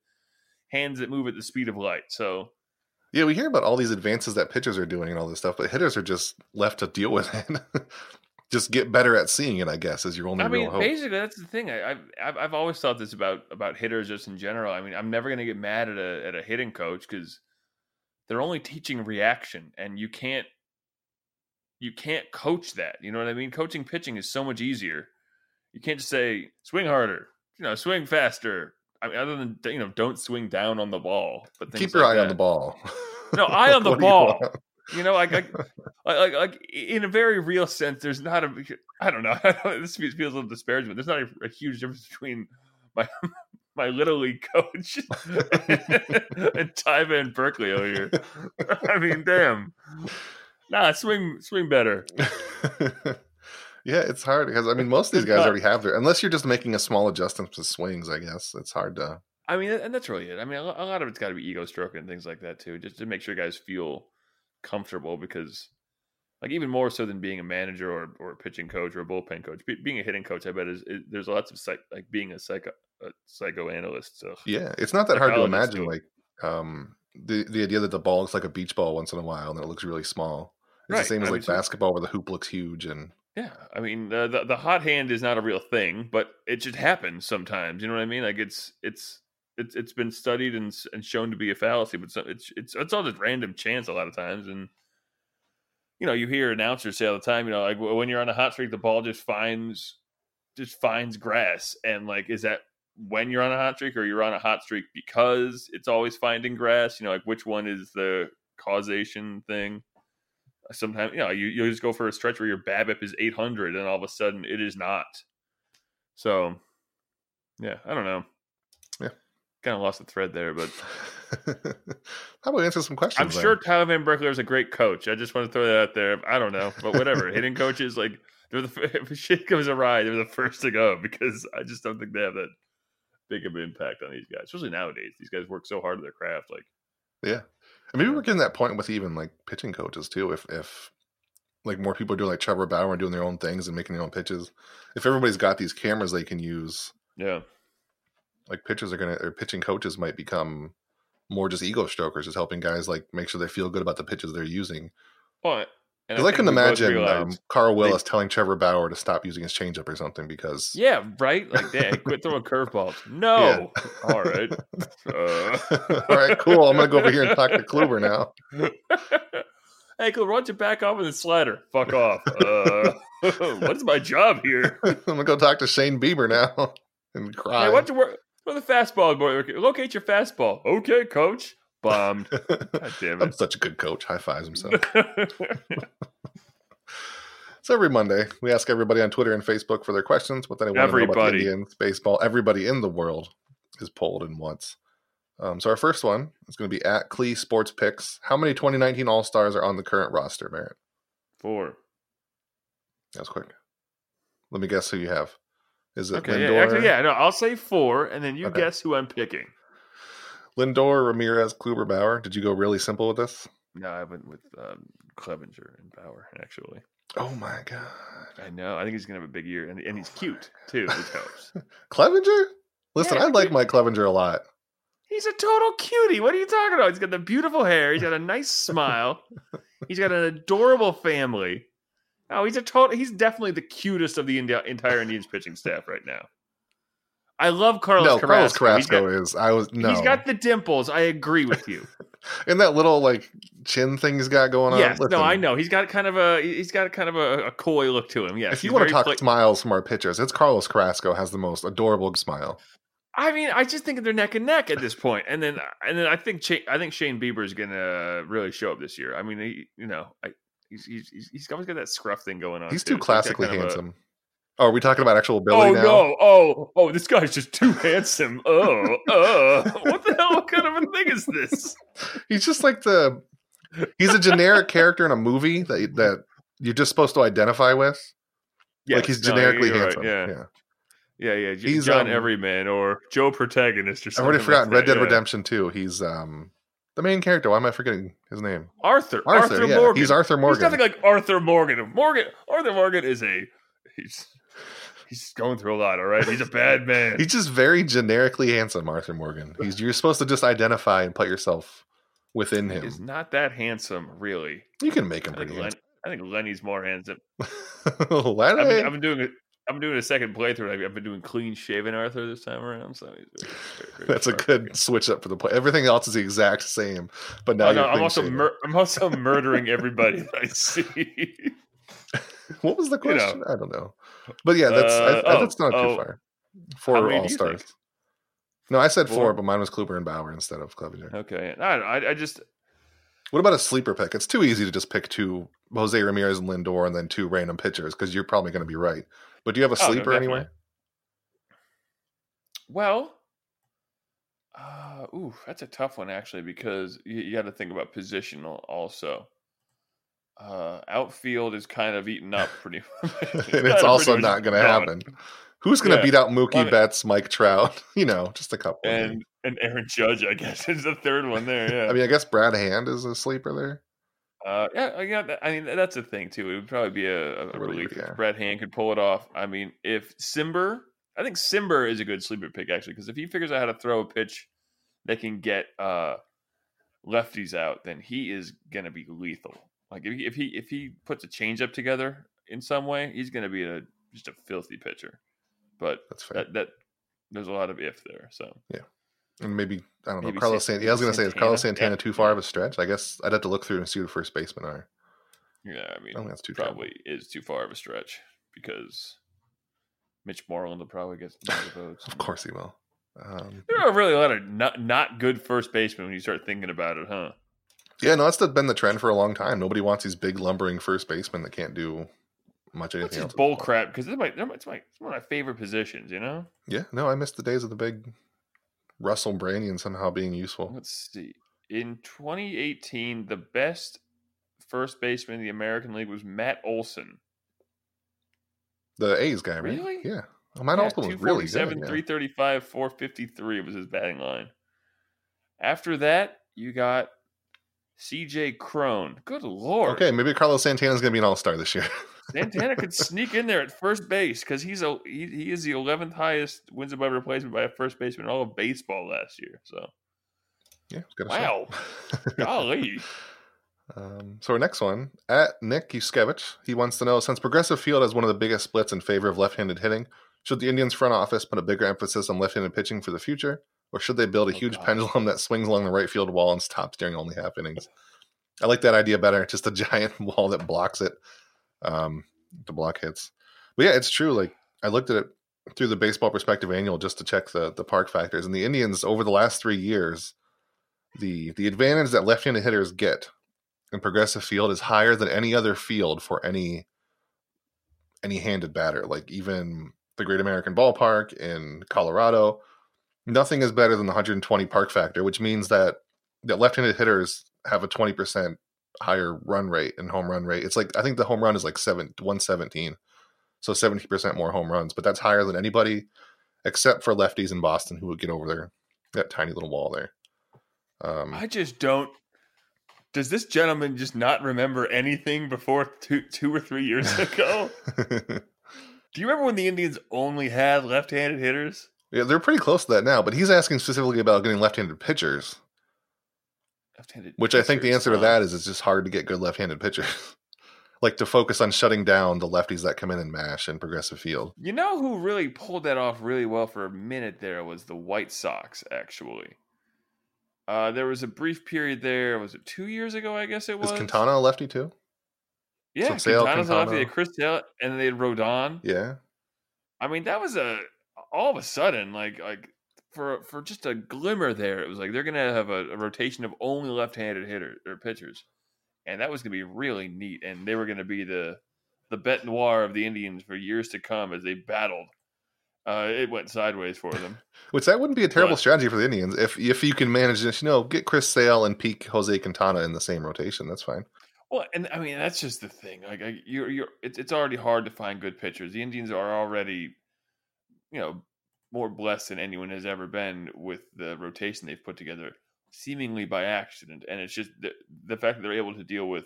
hands that move at the speed of light. So Yeah, we hear about all these advances that pitchers are doing and all this stuff, but hitters are just left to deal [LAUGHS] with it. just get better at seeing it, I guess, is your only I real mean, hope. basically, that's the thing. I, I've, I've I've always thought this about about hitters just in general. I mean, I'm never going to get mad at a at a hitting coach because they're only teaching reaction, and you can't you can't coach that. You know what I mean? Coaching pitching is so much easier. You can't just say swing harder, you know, swing faster. I mean, other than you know, don't swing down on the ball, but Keep your like eye on the ball. No, [LAUGHS] eye on the do you ball. You know, like, like, [LAUGHS] like, like, in a very real sense, there's not a, I don't know, [LAUGHS] this feels feels a little disparagement. There's not a, a huge difference between my my little league coach and Ty Van Burkleo over here. I mean, damn. Nah, swing, swing better. Yeah, it's hard because I mean most of these guys already have their unless you're just making a small adjustment to swings. I guess it's hard to. I mean, and that's really it. I mean, a lot of it's got to be ego stroking and things like that too, just to make sure guys feel comfortable. Because, like, even more so than being a manager or, or a pitching coach or a bullpen coach, be, being a hitting coach, I bet is, is there's lots of psych, like being a psycho a psychoanalyst. So Yeah, it's not that hard to imagine. do Like um, the the idea that the ball looks like a beach ball once in a while and it looks really small. It's Right, the same as I like mean, basketball where the hoop looks huge and Yeah, I mean the, the hot hand is not a real thing, but it just happens sometimes. You know what I mean? Like it's it's it's it's been studied and and shown to be a fallacy, but it's it's it's all just random chance a lot of times. And you know, you hear announcers say all the time, you know, like when you're on a hot streak, the ball just finds just finds grass, and like is that when you're on a hot streak or you're on a hot streak because it's always finding grass? You know, like which one is the causation thing? Sometimes you know you you just go for a stretch where your BABIP is 800 and all of a sudden it is not. So, yeah, I don't know. Yeah. kind of lost the thread there, but How about we answer some questions? I'm then? sure Tyler Van Burkleo is a great coach. I just want to throw that out there. I don't know, but whatever. [LAUGHS] Hitting coaches like they're the [LAUGHS] if shit goes awry, they're the first to go [LAUGHS] because I just don't think they have that big of an impact on these guys, especially nowadays. These guys work so hard at their craft. Like, Yeah, and maybe we're getting that point with even like pitching coaches too. If if like more people are doing like Trevor Bauer and doing their own things and making their own pitches, if everybody's got these cameras they can use, yeah, like pitchers are gonna or pitching coaches might become more just ego strokers, just helping guys like make sure they feel good about the pitches they're using. but and I, couldn't imagine um, Carl Willis telling Trevor Bauer to stop using his changeup or something because yeah, right. Like, dang, quit throwing curveballs. [LAUGHS] No, all right. [LAUGHS] Uh, all right, cool. I'm gonna go over here and talk to Kluber now. [LAUGHS] hey, cool. Why don't you back off with the slider? Fuck off. Uh, what's my job here? I'm gonna go talk to Shane Bieber now and cry. Hey, why don't you work? Where the fastball boy? Locate your fastball. Okay, coach. Bombed. [LAUGHS] God damn I'm such a good coach. High fives himself. [LAUGHS] So every Monday, we ask everybody on Twitter and Facebook for their questions, what they want to know about the Indians, baseball. Everybody in the world is polled in once. Um, so our first one is going to be at Clee Sports Picks. How many 2019 All Stars are on the current roster, Merritt? Four. That was quick. Let me guess who you have. Is it Okay. Lindor, Yeah, actually, yeah. No, I'll say four, and then you Okay. guess who I'm picking. Lindor, Ramirez, Kluber, Bauer? Did you go really simple with this? No, I went with um, Clevinger and Bauer. Actually, Oh my god, I know. I think he's gonna have a big year, and, and he's cute too, which [LAUGHS] helps. Clevinger. Listen, Yeah, I like. Mike Clevinger a lot. He's a total cutie. What are you talking about? He's got the beautiful hair. He's got a nice smile. [LAUGHS] He's got an adorable family. Oh, he's a total. He's definitely the cutest of the entire Indians pitching staff right now. I love Carlos no, Carrasco. Carlos He's got- Carrasco is. I was no. He's got the dimples. I agree with you. [LAUGHS] and that little like chin thing he's got going on. yes, no, I know. He's got kind of a he's got kind of a, a coy look to him. Yes, If you want to talk pla- smiles from our pitchers, it's Carlos Carrasco has the most adorable smile. I mean, I just think they're neck and neck at this point, and then and then I think Shane, I think Shane Bieber is going to really show up this year. I mean, he, you know, I, he's, he's he's always got that scruff thing going on. He's too, too classically of a- handsome. Oh, are we talking about actual ability oh now? no! Oh oh, this guy's just too handsome. Oh uh, what the hell? What kind of a thing is this? [LAUGHS] He's just like the. He's a generic [LAUGHS] character in a movie that that you're just supposed to identify with. like he's generically right, handsome. yeah. yeah. yeah, yeah. He's, John um, Everyman or Joe Protagonist or something. I've something. already like forgotten Red Dead yeah. Redemption 2. He's um the main character. Why am I forgetting his name? Arthur. Arthur. Arthur, yeah, Morgan. he's Arthur Morgan. He's nothing like Arthur Morgan. Morgan. Arthur Morgan is a he's he's going through a lot. All right, he's a bad [LAUGHS] man. He's just very generically handsome, Arthur Morgan. He's you're supposed to just identify and put yourself within him. He's not that handsome, really. You can make him I think, pretty Len, I think Lenny's more handsome. handsome. I've Lenny. been, I've been doing it. I'm doing a second playthrough. I've- been doing clean shaven Arthur this time around. So he's very, very, very That's a good looking. switch up for the play. Everything else is the exact same, but now Oh, no, I'm also mur- I'm also murdering everybody [LAUGHS] that I see. What was the you know. question? I don't know. But yeah, that's Uh, I, oh, that's not oh. too far. Four all stars. No, I said four, Four? but mine was Kluber and Bauer instead of Clevinger. okay, I, I, I just What about a sleeper pick? It's too easy to just pick two Jose Ramirez and Lindor and then two random pitchers because you're probably going to be right. But do you have a Oh, no, sleeper anyway? Well, uh, ooh, that's a tough one actually because you, you got to think about positional also. Uh, outfield is kind of eaten up pretty. [LAUGHS] [LAUGHS] and kinda it's also not going to happen. Who's going to Yeah. beat out Mookie I mean- Betts, Mike Trout? [LAUGHS] You know, just a couple. And and Aaron Judge, I guess, is the third one there. Yeah, I mean, I guess Brad Hand is a sleeper there. uh, yeah, yeah. I mean, that's a thing too. It would probably be a, a A relief yeah. if Brad Hand could pull it off. I mean, if Cimber, I think Cimber is a good sleeper pick actually because if he figures out how to throw a pitch that can get uh, lefties out, then he is gonna be lethal. Like if he if he if he puts a changeup together in some way, he's gonna be a just a filthy pitcher. But That's fair. that that there's a lot of if there. So yeah, and maybe I don't know. maybe Carlos San- Santana. Yeah, I was going to say, is Carlos Santana? Yeah, too far of a stretch? I guess I'd have to look through and see who the first basemen are. yeah, I mean, I think that's too terrible. probably is too far of a stretch because Mitch Moreland will probably get some of the votes. Of course he will. Um, There are really a lot of not not good first basemen when you start thinking about it, huh? Yeah, no, that's the- been the trend for a long time. Nobody wants these big lumbering first basemen that can't do much That's anything else. just bull crap because it's my, it's my it's one of my favorite positions, you know. Yeah, no, I missed the days of the big Russell Branyan somehow being useful. Let's see. In 2018, the best first baseman in the American League was Matt Olson. The A's guy, right? Really? Yeah. Oh, Matt Yeah, Olson was really good. 247, yeah. 335, 453 was his batting line. After that, you got CJ Cron. Good lord. Okay, maybe Carlos Santana's going to be an all star this year. [LAUGHS] Santana could sneak in there at first base because he's a he, he is the 11th highest wins above replacement by a first baseman in all of baseball last year. So yeah, wow, [LAUGHS] golly, Um, so our next one at Nick Yuskevich, he wants to know since Progressive Field has one of the biggest splits in favor of left-handed hitting, should the Indians front office put a bigger emphasis on left-handed pitching for the future, or should they build a Oh, huge gosh. pendulum that swings along the right field wall and stops during only half innings? [LAUGHS] I like that idea better. Just a [LAUGHS] giant wall that blocks it um, to block hits. But yeah, it's true. Like I looked at it through the Baseball Prospectus Annual just to check the the park factors, and the Indians over the last three years, the the advantage that left-handed hitters get in progressive field is higher than any other field for any any handed batter like even the great american ballpark in colorado nothing is better than the 120 park factor which means that that left-handed hitters have a 20% higher run rate and home run rate it's like i think the home run is like 7 117 so 70% more home runs but that's higher than anybody except for lefties in boston who would get over there that tiny little wall there um, I just don't. Does this gentleman just not remember anything before two two or three years [LAUGHS] ago? [LAUGHS] Do you remember when the Indians only had left-handed hitters? Yeah, they're pretty close to that now, but he's asking specifically about getting left-handed pitchers, Left-handed, which I think the answer to that is it's just hard to get good left-handed pitchers. [LAUGHS] like to focus on shutting down the lefties that come in and mash in progressive field. You know who really pulled that off really well for a minute there was the White Sox, actually. Uh, there was a brief period there. Was it two years ago? I guess it was. Is Quintana a lefty too? Yeah, Sale, Quintana's a lefty. Quintana. Chris Taylor, and then they had Rodon. Yeah. I mean, that was a all of a sudden like like for for just a glimmer there. It was like they're gonna have a, a rotation of only left-handed hitters or pitchers, and that was gonna be really neat. And they were gonna be the the bet noir of the Indians for years to come as they battled. Uh, it went sideways for them. [LAUGHS] Which that wouldn't be a terrible But- strategy for the Indians if if you can manage this. You know, get Chris Sale and peak Jose Quintana in the same rotation. That's fine. Well, and I mean that's just the thing. Like I, you're, you're, it's, it's already hard to find good pitchers. The Indians are already, you know, more blessed than anyone has ever been with the rotation they've put together, seemingly by accident. And it's just the, the fact that they're able to deal with,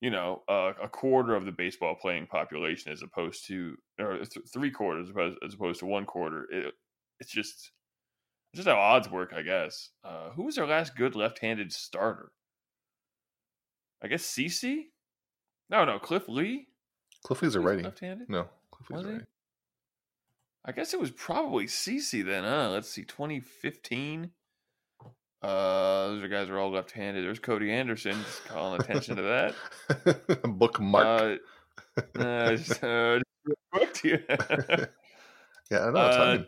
you know, uh, a quarter of the baseball playing population as opposed to, or th- three quarters as opposed, as opposed to one quarter. It, it's just, it's just how odds work, I guess. Uh, who was their last good left-handed starter? I guess CC? No, no, Cliff Lee. Cliff Lee's a righty. Left-handed. No, Cliff Lee's a righty. I guess it was probably CC then, huh? Let's see, 2015. Uh, those are guys are all left-handed. There's Cody Anderson, just calling attention to that. [LAUGHS] Bookmark. Uh, uh, [LAUGHS] just, uh, just to you. [LAUGHS] yeah, I know. Uh.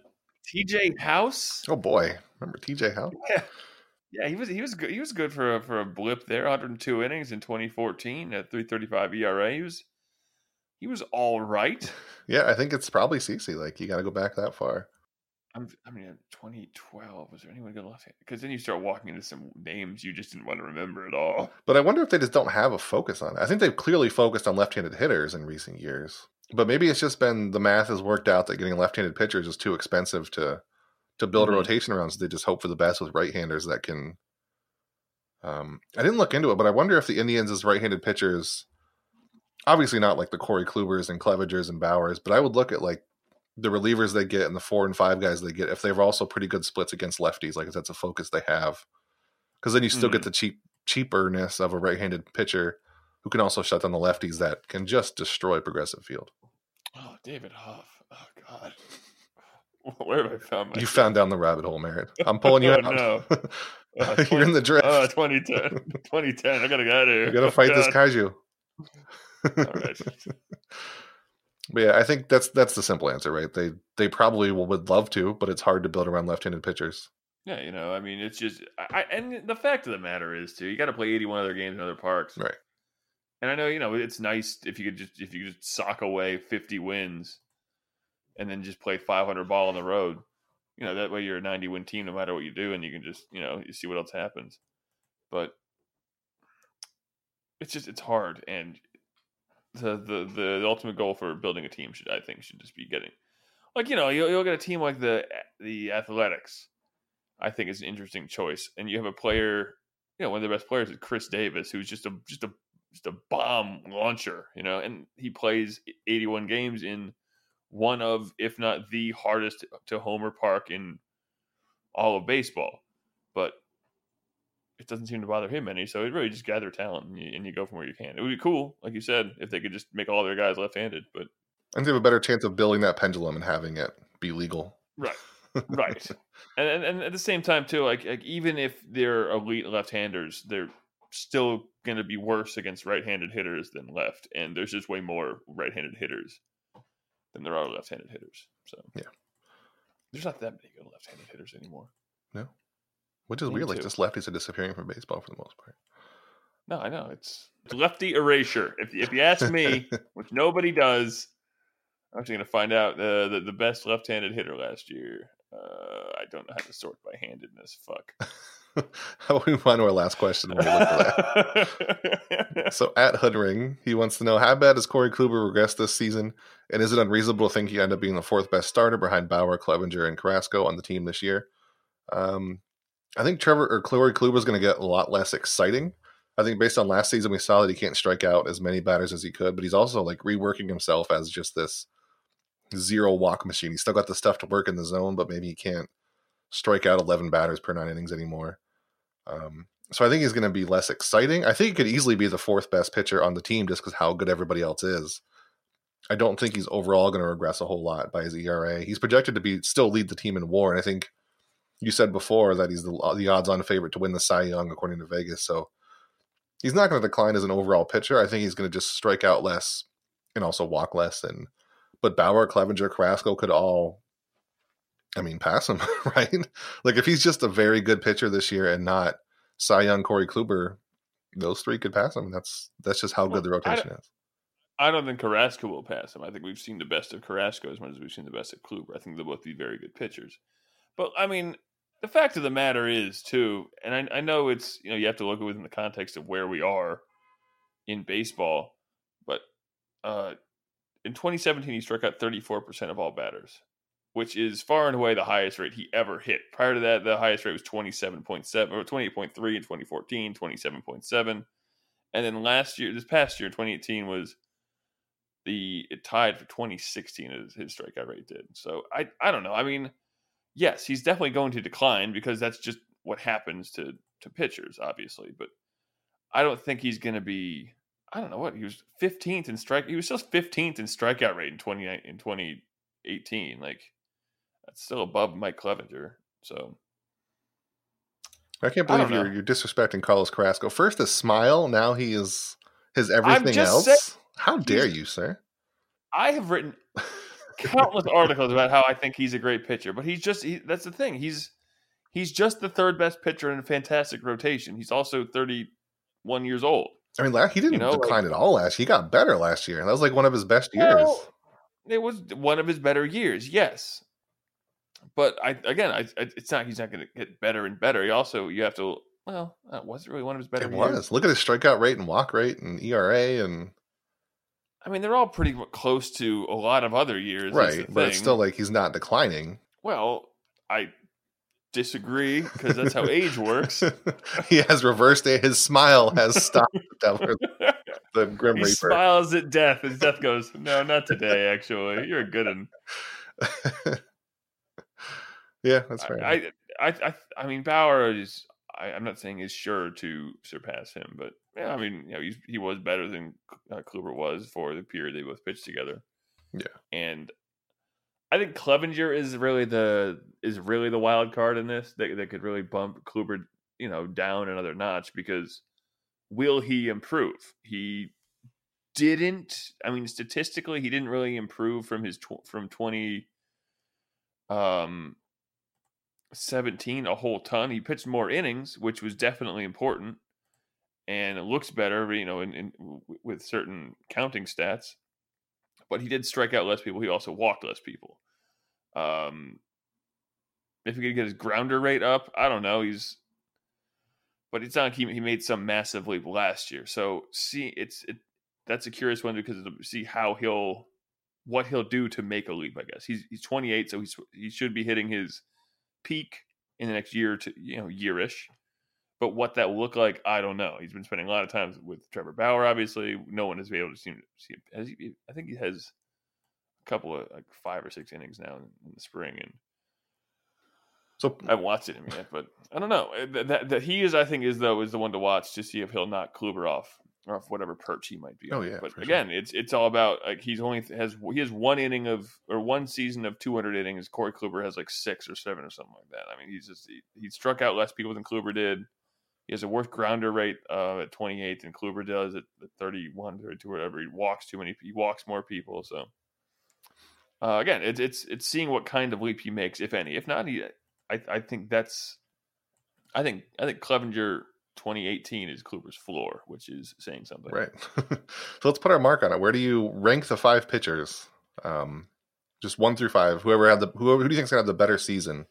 TJ House. Oh boy, remember TJ House? Yeah, he was he was good. He was good for a, for a blip there. 102 innings in 2014 at 3.35 ERA. He was he was all right. [LAUGHS] Yeah, I think it's probably CC. Like you got to go back that far. I'm, I mean, 2012 was there anyone good left? Because then you start walking into some names you just didn't want to remember at all. [LAUGHS] But I wonder if they just don't have a focus on it. I think they've clearly focused on left-handed hitters in recent years. But maybe it's just been the math has worked out that getting left-handed pitchers is too expensive to to build Mhm. a rotation around. So they just hope for the best with right-handers that can. Um, I didn't look into it, but I wonder if the Indians' right-handed pitchers, obviously not like the Corey Klubers and Clevingers and Bauers, but I would look at like the relievers they get and the four and five guys they get if they're also pretty good splits against lefties, like if that's a focus they have. Because then you still get Mhm. the cheap cheaperness of a right-handed pitcher who can also shut down the lefties that can just destroy progressive field. Oh, David Huff. Oh God. [LAUGHS] Where have I found my You found down the rabbit hole, Merritt. [LAUGHS] I'm pulling you Oh, out. no. [LAUGHS] Uh, You're in the drift. Uh, 2010. 2010. I gotta get out of here. you gotta fight this kaiju. All right. [LAUGHS] But yeah, I think that's that's the simple answer, right? They they probably will, would love to, but it's hard to build around left-handed pitchers. Yeah, you know, I mean, it's just, I, I- and the fact of the matter is, too, you got to play 81 other games in other parks, Right. And I know, you know, it's nice if you could just if you could just sock away 50 wins, and then just play 500 ball on the road. you know that way you're a 90 win team no matter what you do, and you can just you know you see what else happens. But it's just it's hard, and the the the ultimate goal for building a team should I think should just be getting like you know you'll, you'll get a team like the the Athletics. I think is an interesting choice, and you have a player, you know, one of the best players is Khris Davis, who's just a just a just a bomb launcher, you know, and he plays 81 games in one of, if not the hardest to homer park in all of baseball. But it doesn't seem to bother him any. So it really just gather talent and you, and you, go from where you can. It would be cool, like you said, if they could just make all their guys left-handed. But and they have a better chance of building that pendulum and having it be legal. Right. [LAUGHS] right. And, and, and at the same time too, like like even if they're elite left-handers, they're still going to be worse against right-handed hitters than left, and there's just way more right-handed hitters than there are left-handed hitters. So yeah, there's not that many good left-handed hitters anymore. No, which is Me weird. Too. Like just lefties are disappearing from baseball for the most part. No, I know it's, lefty erasure. If if you ask me, [LAUGHS] which nobody does, I'm actually going to find out the, the, the best left-handed hitter last year. Uh, I don't know how to sort by handedness. Fuck. [LAUGHS] How about we move on to our last question? [LAUGHS] so at Hoodring, he wants to know how bad has Corey Kluber regressed this season, and is it unreasonable to think he end up being the fourth best starter behind Bauer, Clevinger, and Carrasco on the team this year? Um, I think Trevor or Corey Kluber is going to get a lot less exciting. I think based on last season, we saw that he can't strike out as many batters as he could, but he's also like reworking himself as just this zero walk machine. He's still got the stuff to work in the zone, but maybe he can't strike out 11 batters per nine innings anymore. Um, so I think he's going to be less exciting. I think he could easily be the fourth best pitcher on the team just because how good everybody else is. I don't think he's overall going to regress a whole lot by his ERA. He's projected to be still lead the team in WAR, and I think you said before that he's the, uh, the odds-on favorite to win the Cy Young according to Vegas. So he's not going to decline as an overall pitcher. I think he's going to just strike out less and also walk less. And but Bauer, Clevinger, Carrasco could all I mean, pass him, [LAUGHS] right? Like if he's just a very good pitcher this year and not Cy Young, Corey Kluber, those three could pass him. That's that's just how well, good the rotation I is. I don't think Carrasco will pass him. I think we've seen the best of Carrasco as much as we've seen the best of Kluber. I think they'll both be very good pitchers. But I mean, the fact of the matter is too, and I, I know it's you know you have to look within the context of where we are in baseball, but uh, in 2017 he struck out 34 percent of all batters which is far and away the highest rate he ever hit. Prior to that, the highest rate was 27.7 or 28.3 in 2014, 27.7. And then last year, this past year, 2018 was the it tied for 2016 as his strikeout rate did. So I I don't know. I mean, yes, he's definitely going to decline because that's just what happens to to pitchers, obviously. But I don't think he's going to be. I don't know what he was 15th in strike. He was still 15th in strikeout rate in 20 in 2018. Like that's still above Mike Clevinger. So I can't believe I you're you're disrespecting Carlos Carrasco. First a smile, now he is his everything else. Saying, How dare you, sir? I have written countless articles about how I think he's a great pitcher, but he's just he, that's the thing. He's he's just the third best pitcher in a fantastic rotation. He's also 31 years old. I mean, he didn't you know, decline like, at all last. Year. He got better last year. That was like one of his best years. Well, it was one of his better years. Yes, but I again, I, I it's not he's not going to get better and better. He also you have to well, that wasn't really one of his better. It years. was. Look at his strikeout rate and walk rate and ERA and. I mean, they're all pretty close to a lot of other years, right? But it's still like he's not declining. Well, I disagree because that's how age works. [LAUGHS] he has reversed it. His smile has stopped [LAUGHS] the, the Grim he Reaper. smiles at death as death goes, "No, not today. Actually, you're a good one." [LAUGHS] Yeah, that's right. I, I, I, I mean, Bauer is. I, am not saying is sure to surpass him, but yeah, I mean, you know, he's, he was better than uh, Kluber was for the period they both pitched together. Yeah, and I think Clevinger is really the is really the wild card in this that that could really bump Kluber, you know, down another notch because will he improve? He didn't. I mean, statistically, he didn't really improve from his tw- from twenty um 17 a whole ton. He pitched more innings, which was definitely important, and it looks better, you know, in, in with certain counting stats. But he did strike out less people. He also walked less people. Um, if he could get his grounder rate up, I don't know. He's, but it's not like he, he made some massive leap last year. So see, it's it that's a curious one because see how he'll what he'll do to make a leap. I guess he's he's 28, so he's he should be hitting his peak in the next year to you know yearish. But what that will look like, I don't know. He's been spending a lot of time with Trevor Bauer. Obviously, no one has been able to see, see has he, I think he has a couple of like five or six innings now in, the spring, and So I haven't watched it yet. But I don't know. Uh, That, that, that he is, I think, is though is the one to watch to see if he'll knock Kluber off or off whatever perch he might be. Oh, on. yeah, But for sure. again, it's it's all about like he's only has he has one inning of or one season of 200 innings. Corey Kluber has like six or seven or something like that. I mean, he's just he, he struck out less people than Kluber did. He has a worse grounder rate uh, at 28 than Kluber does at, at 31, 32, whatever. He walks too many. He walks more people. So uh, again, it's it's it's seeing what kind of leap he makes, if any. If not, he I, I think that's I think I think Clevinger 2018 is Kluber's floor, which is saying something. right. [LAUGHS] so let's put our mark on it. Where do you rank the five pitchers? Um, just one through five. Whoever had the whoever who do you think's gonna have the better season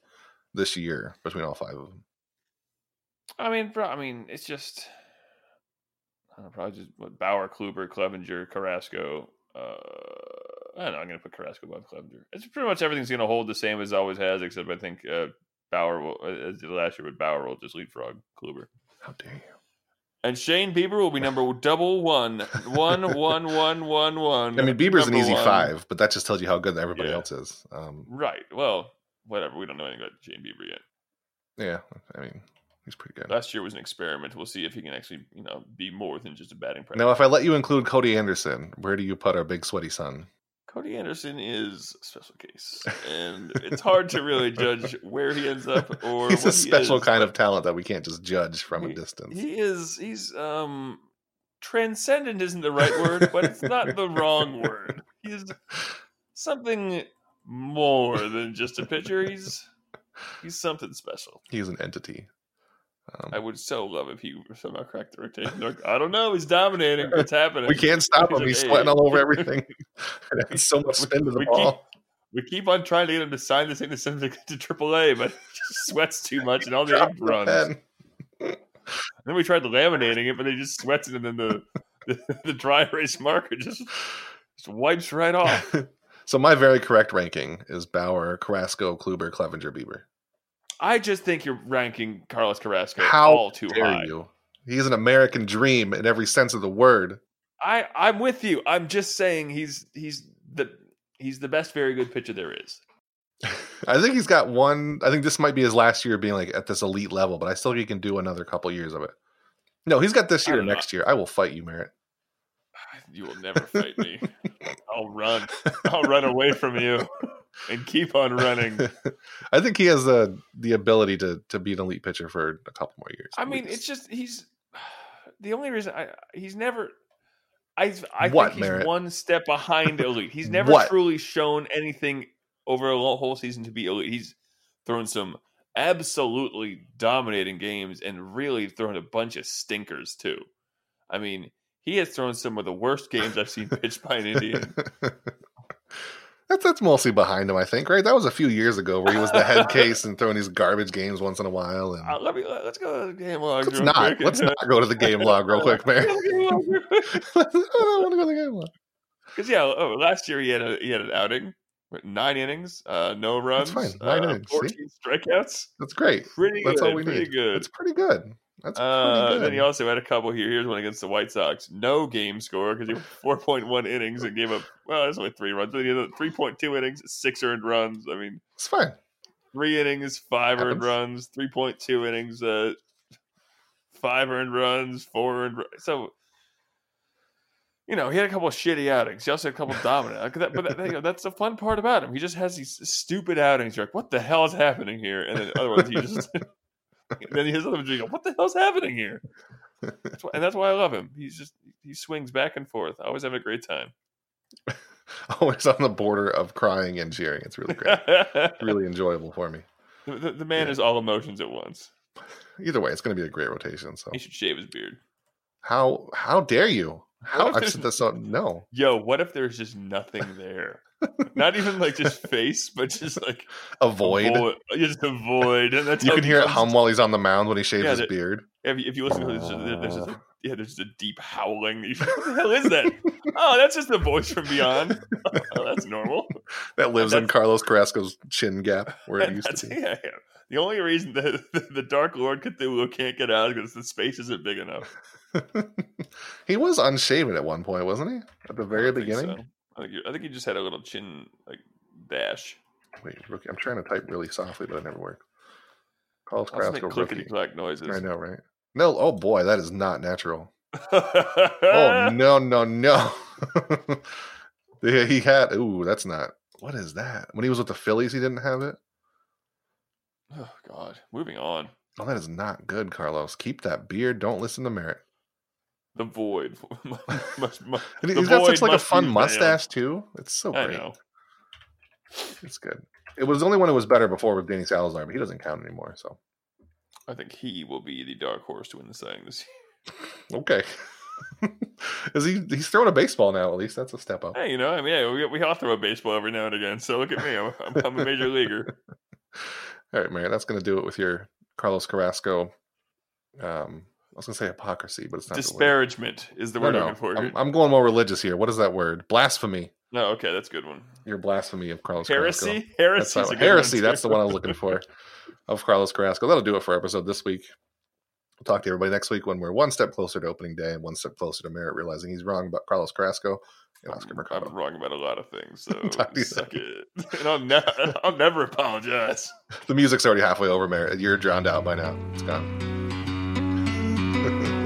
this year between all five of them? I mean, bro, I mean, it's just I don't know, probably just what Bauer, Kluber, Clevinger, Carrasco. Uh, I don't know. I'm gonna put Carrasco above Clevinger. It's pretty much everything's gonna hold the same as it always has, except I think uh, Bauer will, as did last year, but Bauer will just leapfrog Kluber. How dare you? And Shane Bieber will be number double one, one, [LAUGHS] one, one, one, one. I mean, Bieber's an easy one. five, but that just tells you how good everybody Yeah. else is. Um, Right. Well, whatever. We don't know anything about Shane Bieber yet. yeah, I mean, he's pretty good. Last year was an experiment. We'll see if he can actually, you know, be more than just a batting practice. Now, if I let you include Cody Anderson, where do you put our big sweaty son? Cody Anderson is a special case, and [LAUGHS] it's hard to really judge where he ends up [LAUGHS] or He's a what he special is, kind of talent that we can't just judge from a distance. He is. He's um transcendent isn't the right word, but it's not the wrong word. He's something more than just a pitcher. He's he's something special. He's an entity. Um, I would so love if he somehow cracked the rotation. Like, I don't know. He's dominating. [LAUGHS] It's happening. we can't stop He's him. like, He's "Hey." sweating all over everything. [LAUGHS] [LAUGHS] and so much spin to the We ball. We keep on trying to get him to sign this thing to send him to, AAA, but he just sweats too much and all the ink runs. pen. then we tried laminating it, but he just sweats it, and then the the, the dry erase marker just just wipes right off. so my very correct ranking is Bauer, Carrasco, Kluber, Clevinger, Bieber. I just think you're ranking Carlos Carrasco How all too dare high. you? He's an American dream in every sense of the word. I I'm with you. I'm just saying he's he's the he's the best very good pitcher there is. [LAUGHS] I think he's got one. I think this might be his last year being like at this elite level, but I still think he can do another couple years of it. No, he's got this year, know. next year. I will fight you, Merritt. [SIGHS] You will never fight me. [LAUGHS] I'll run. I'll run away from you [LAUGHS] [LAUGHS] and keep on running. [LAUGHS] I think he has the the ability to to be an elite pitcher for a couple more years. I mean, least. it's just he's [SIGHS] the only reason I he's never. I I What, think he's Merritt? one step behind elite. He's [LAUGHS] never What? truly shown anything over a whole season to be elite. He's thrown some absolutely dominating games and really thrown a bunch of stinkers too. I mean, he has thrown some of the worst games I've seen pitched by an Indian. That's that's mostly behind him, I think. Right? That was a few years ago where he was the head [LAUGHS] case and throwing these garbage games once in a while. And Uh, let me let's go to the game log. let's real not quick let's not go to the game log real quick, man. I don't want to go to the game log. Because [LAUGHS] yeah, oh, last year he had a he had an outing, nine innings, uh, no runs, fine, nine uh, innings, see? fourteen strikeouts. That's great. Pretty That's good. all we pretty need. good. It's pretty good. That's Uh, good. then he also had a couple here. Here's one against the White Sox. No game score because he went [LAUGHS] 4.1 innings and gave up. Well, there's only three runs. But he had 3.2 innings, six earned runs. I mean, it's fine. three innings, five earned runs. 3.2 innings, uh, five earned runs, four earned. Runs. So, you know, he had a couple of shitty outings. He also had a couple of dominant. that- But that, you know, that's the fun part about him. He just has these stupid outings. You're like, what the hell is happening here? And then other ones, he just. [LAUGHS] then he has other ones. You go, what the hell's happening here? That's why, and that's why I love him. He's just he swings back and forth. I always have a great time. [LAUGHS] Always on the border of crying and cheering. It's really great. [LAUGHS] really enjoyable for me. the, the man Yeah. is all emotions at once. Either way, it's going to be a great rotation. So He should shave his beard. how how dare you? How I've said this. On, no, Yo, what if there's just nothing there? Not even like just face, but just like [LAUGHS] Avoid. avoid, just avoid. And that's You can hear it hum while he's on the mound when he shaves Yeah, his beard. If you, if you listen to it, there's just, a, [LAUGHS] yeah, there's just a deep howling. [LAUGHS] What the hell is that? oh, that's just the voice from beyond. oh, that's normal. That lives in Carlos Carrasco's chin gap where it used to be. yeah, yeah. The only reason that the, the Dark Lord Cthulhu can't get out is because the space isn't big enough. he was unshaven at one point, wasn't he? At the very beginning. I think, you- I think he just had a little chin like dash. Wait, rookie. I'm trying to type really softly, but it never worked. Carlos I'll make Carrasco clickety rookie. clack noises. I know, right? No, oh boy, that is not natural. oh [LAUGHS] Oh no, no, no. [LAUGHS] yeah, he had. Ooh, that's not. What is that? When he was with the Phillies, he didn't have it. Oh God. Moving on. Oh, that is not good, Carlos. Keep that beard. Don't listen to Merritt. The void. [LAUGHS] Must- must- [LAUGHS] And the he's got such like a fun mustache too. It's so I great. know. It's good. It was the only one that was better before with Danny Salazar, but he doesn't count anymore. So I think he will be the dark horse to win the saying this year. [LAUGHS] okay. is he? He's throwing a baseball now. At least that's a step up. Hey, you know, I mean, yeah, we, we all throw a baseball every now and again. So look at me. I'm, I'm, I'm a major leaguer. All right, Merritt. That's going to do it with your Carlos Carrasco. Um, was going to say hypocrisy, but it's not. the. Disparagement is the No, word I'm looking for. I'm. I'm going more religious here. What is that word? Blasphemy. no, okay, that's a good one. Your blasphemy of Carlos Carrasco. Heresy? That's Heresy. heresy. That's the one I was looking for [LAUGHS] of Carlos Carrasco. That'll do it for our episode this week. We'll talk to everybody next week when we're one step closer to opening day and one step closer to Merritt realizing he's wrong about Carlos Carrasco and Oscar I'm, Mercado. I'm wrong about a lot of things, [LAUGHS] so Talk to you suck it. And [LAUGHS] I'll, ne- I'll never apologize. The music's already halfway over, Merritt. You're drowned out by now. It's gone. Thank [LAUGHS] you.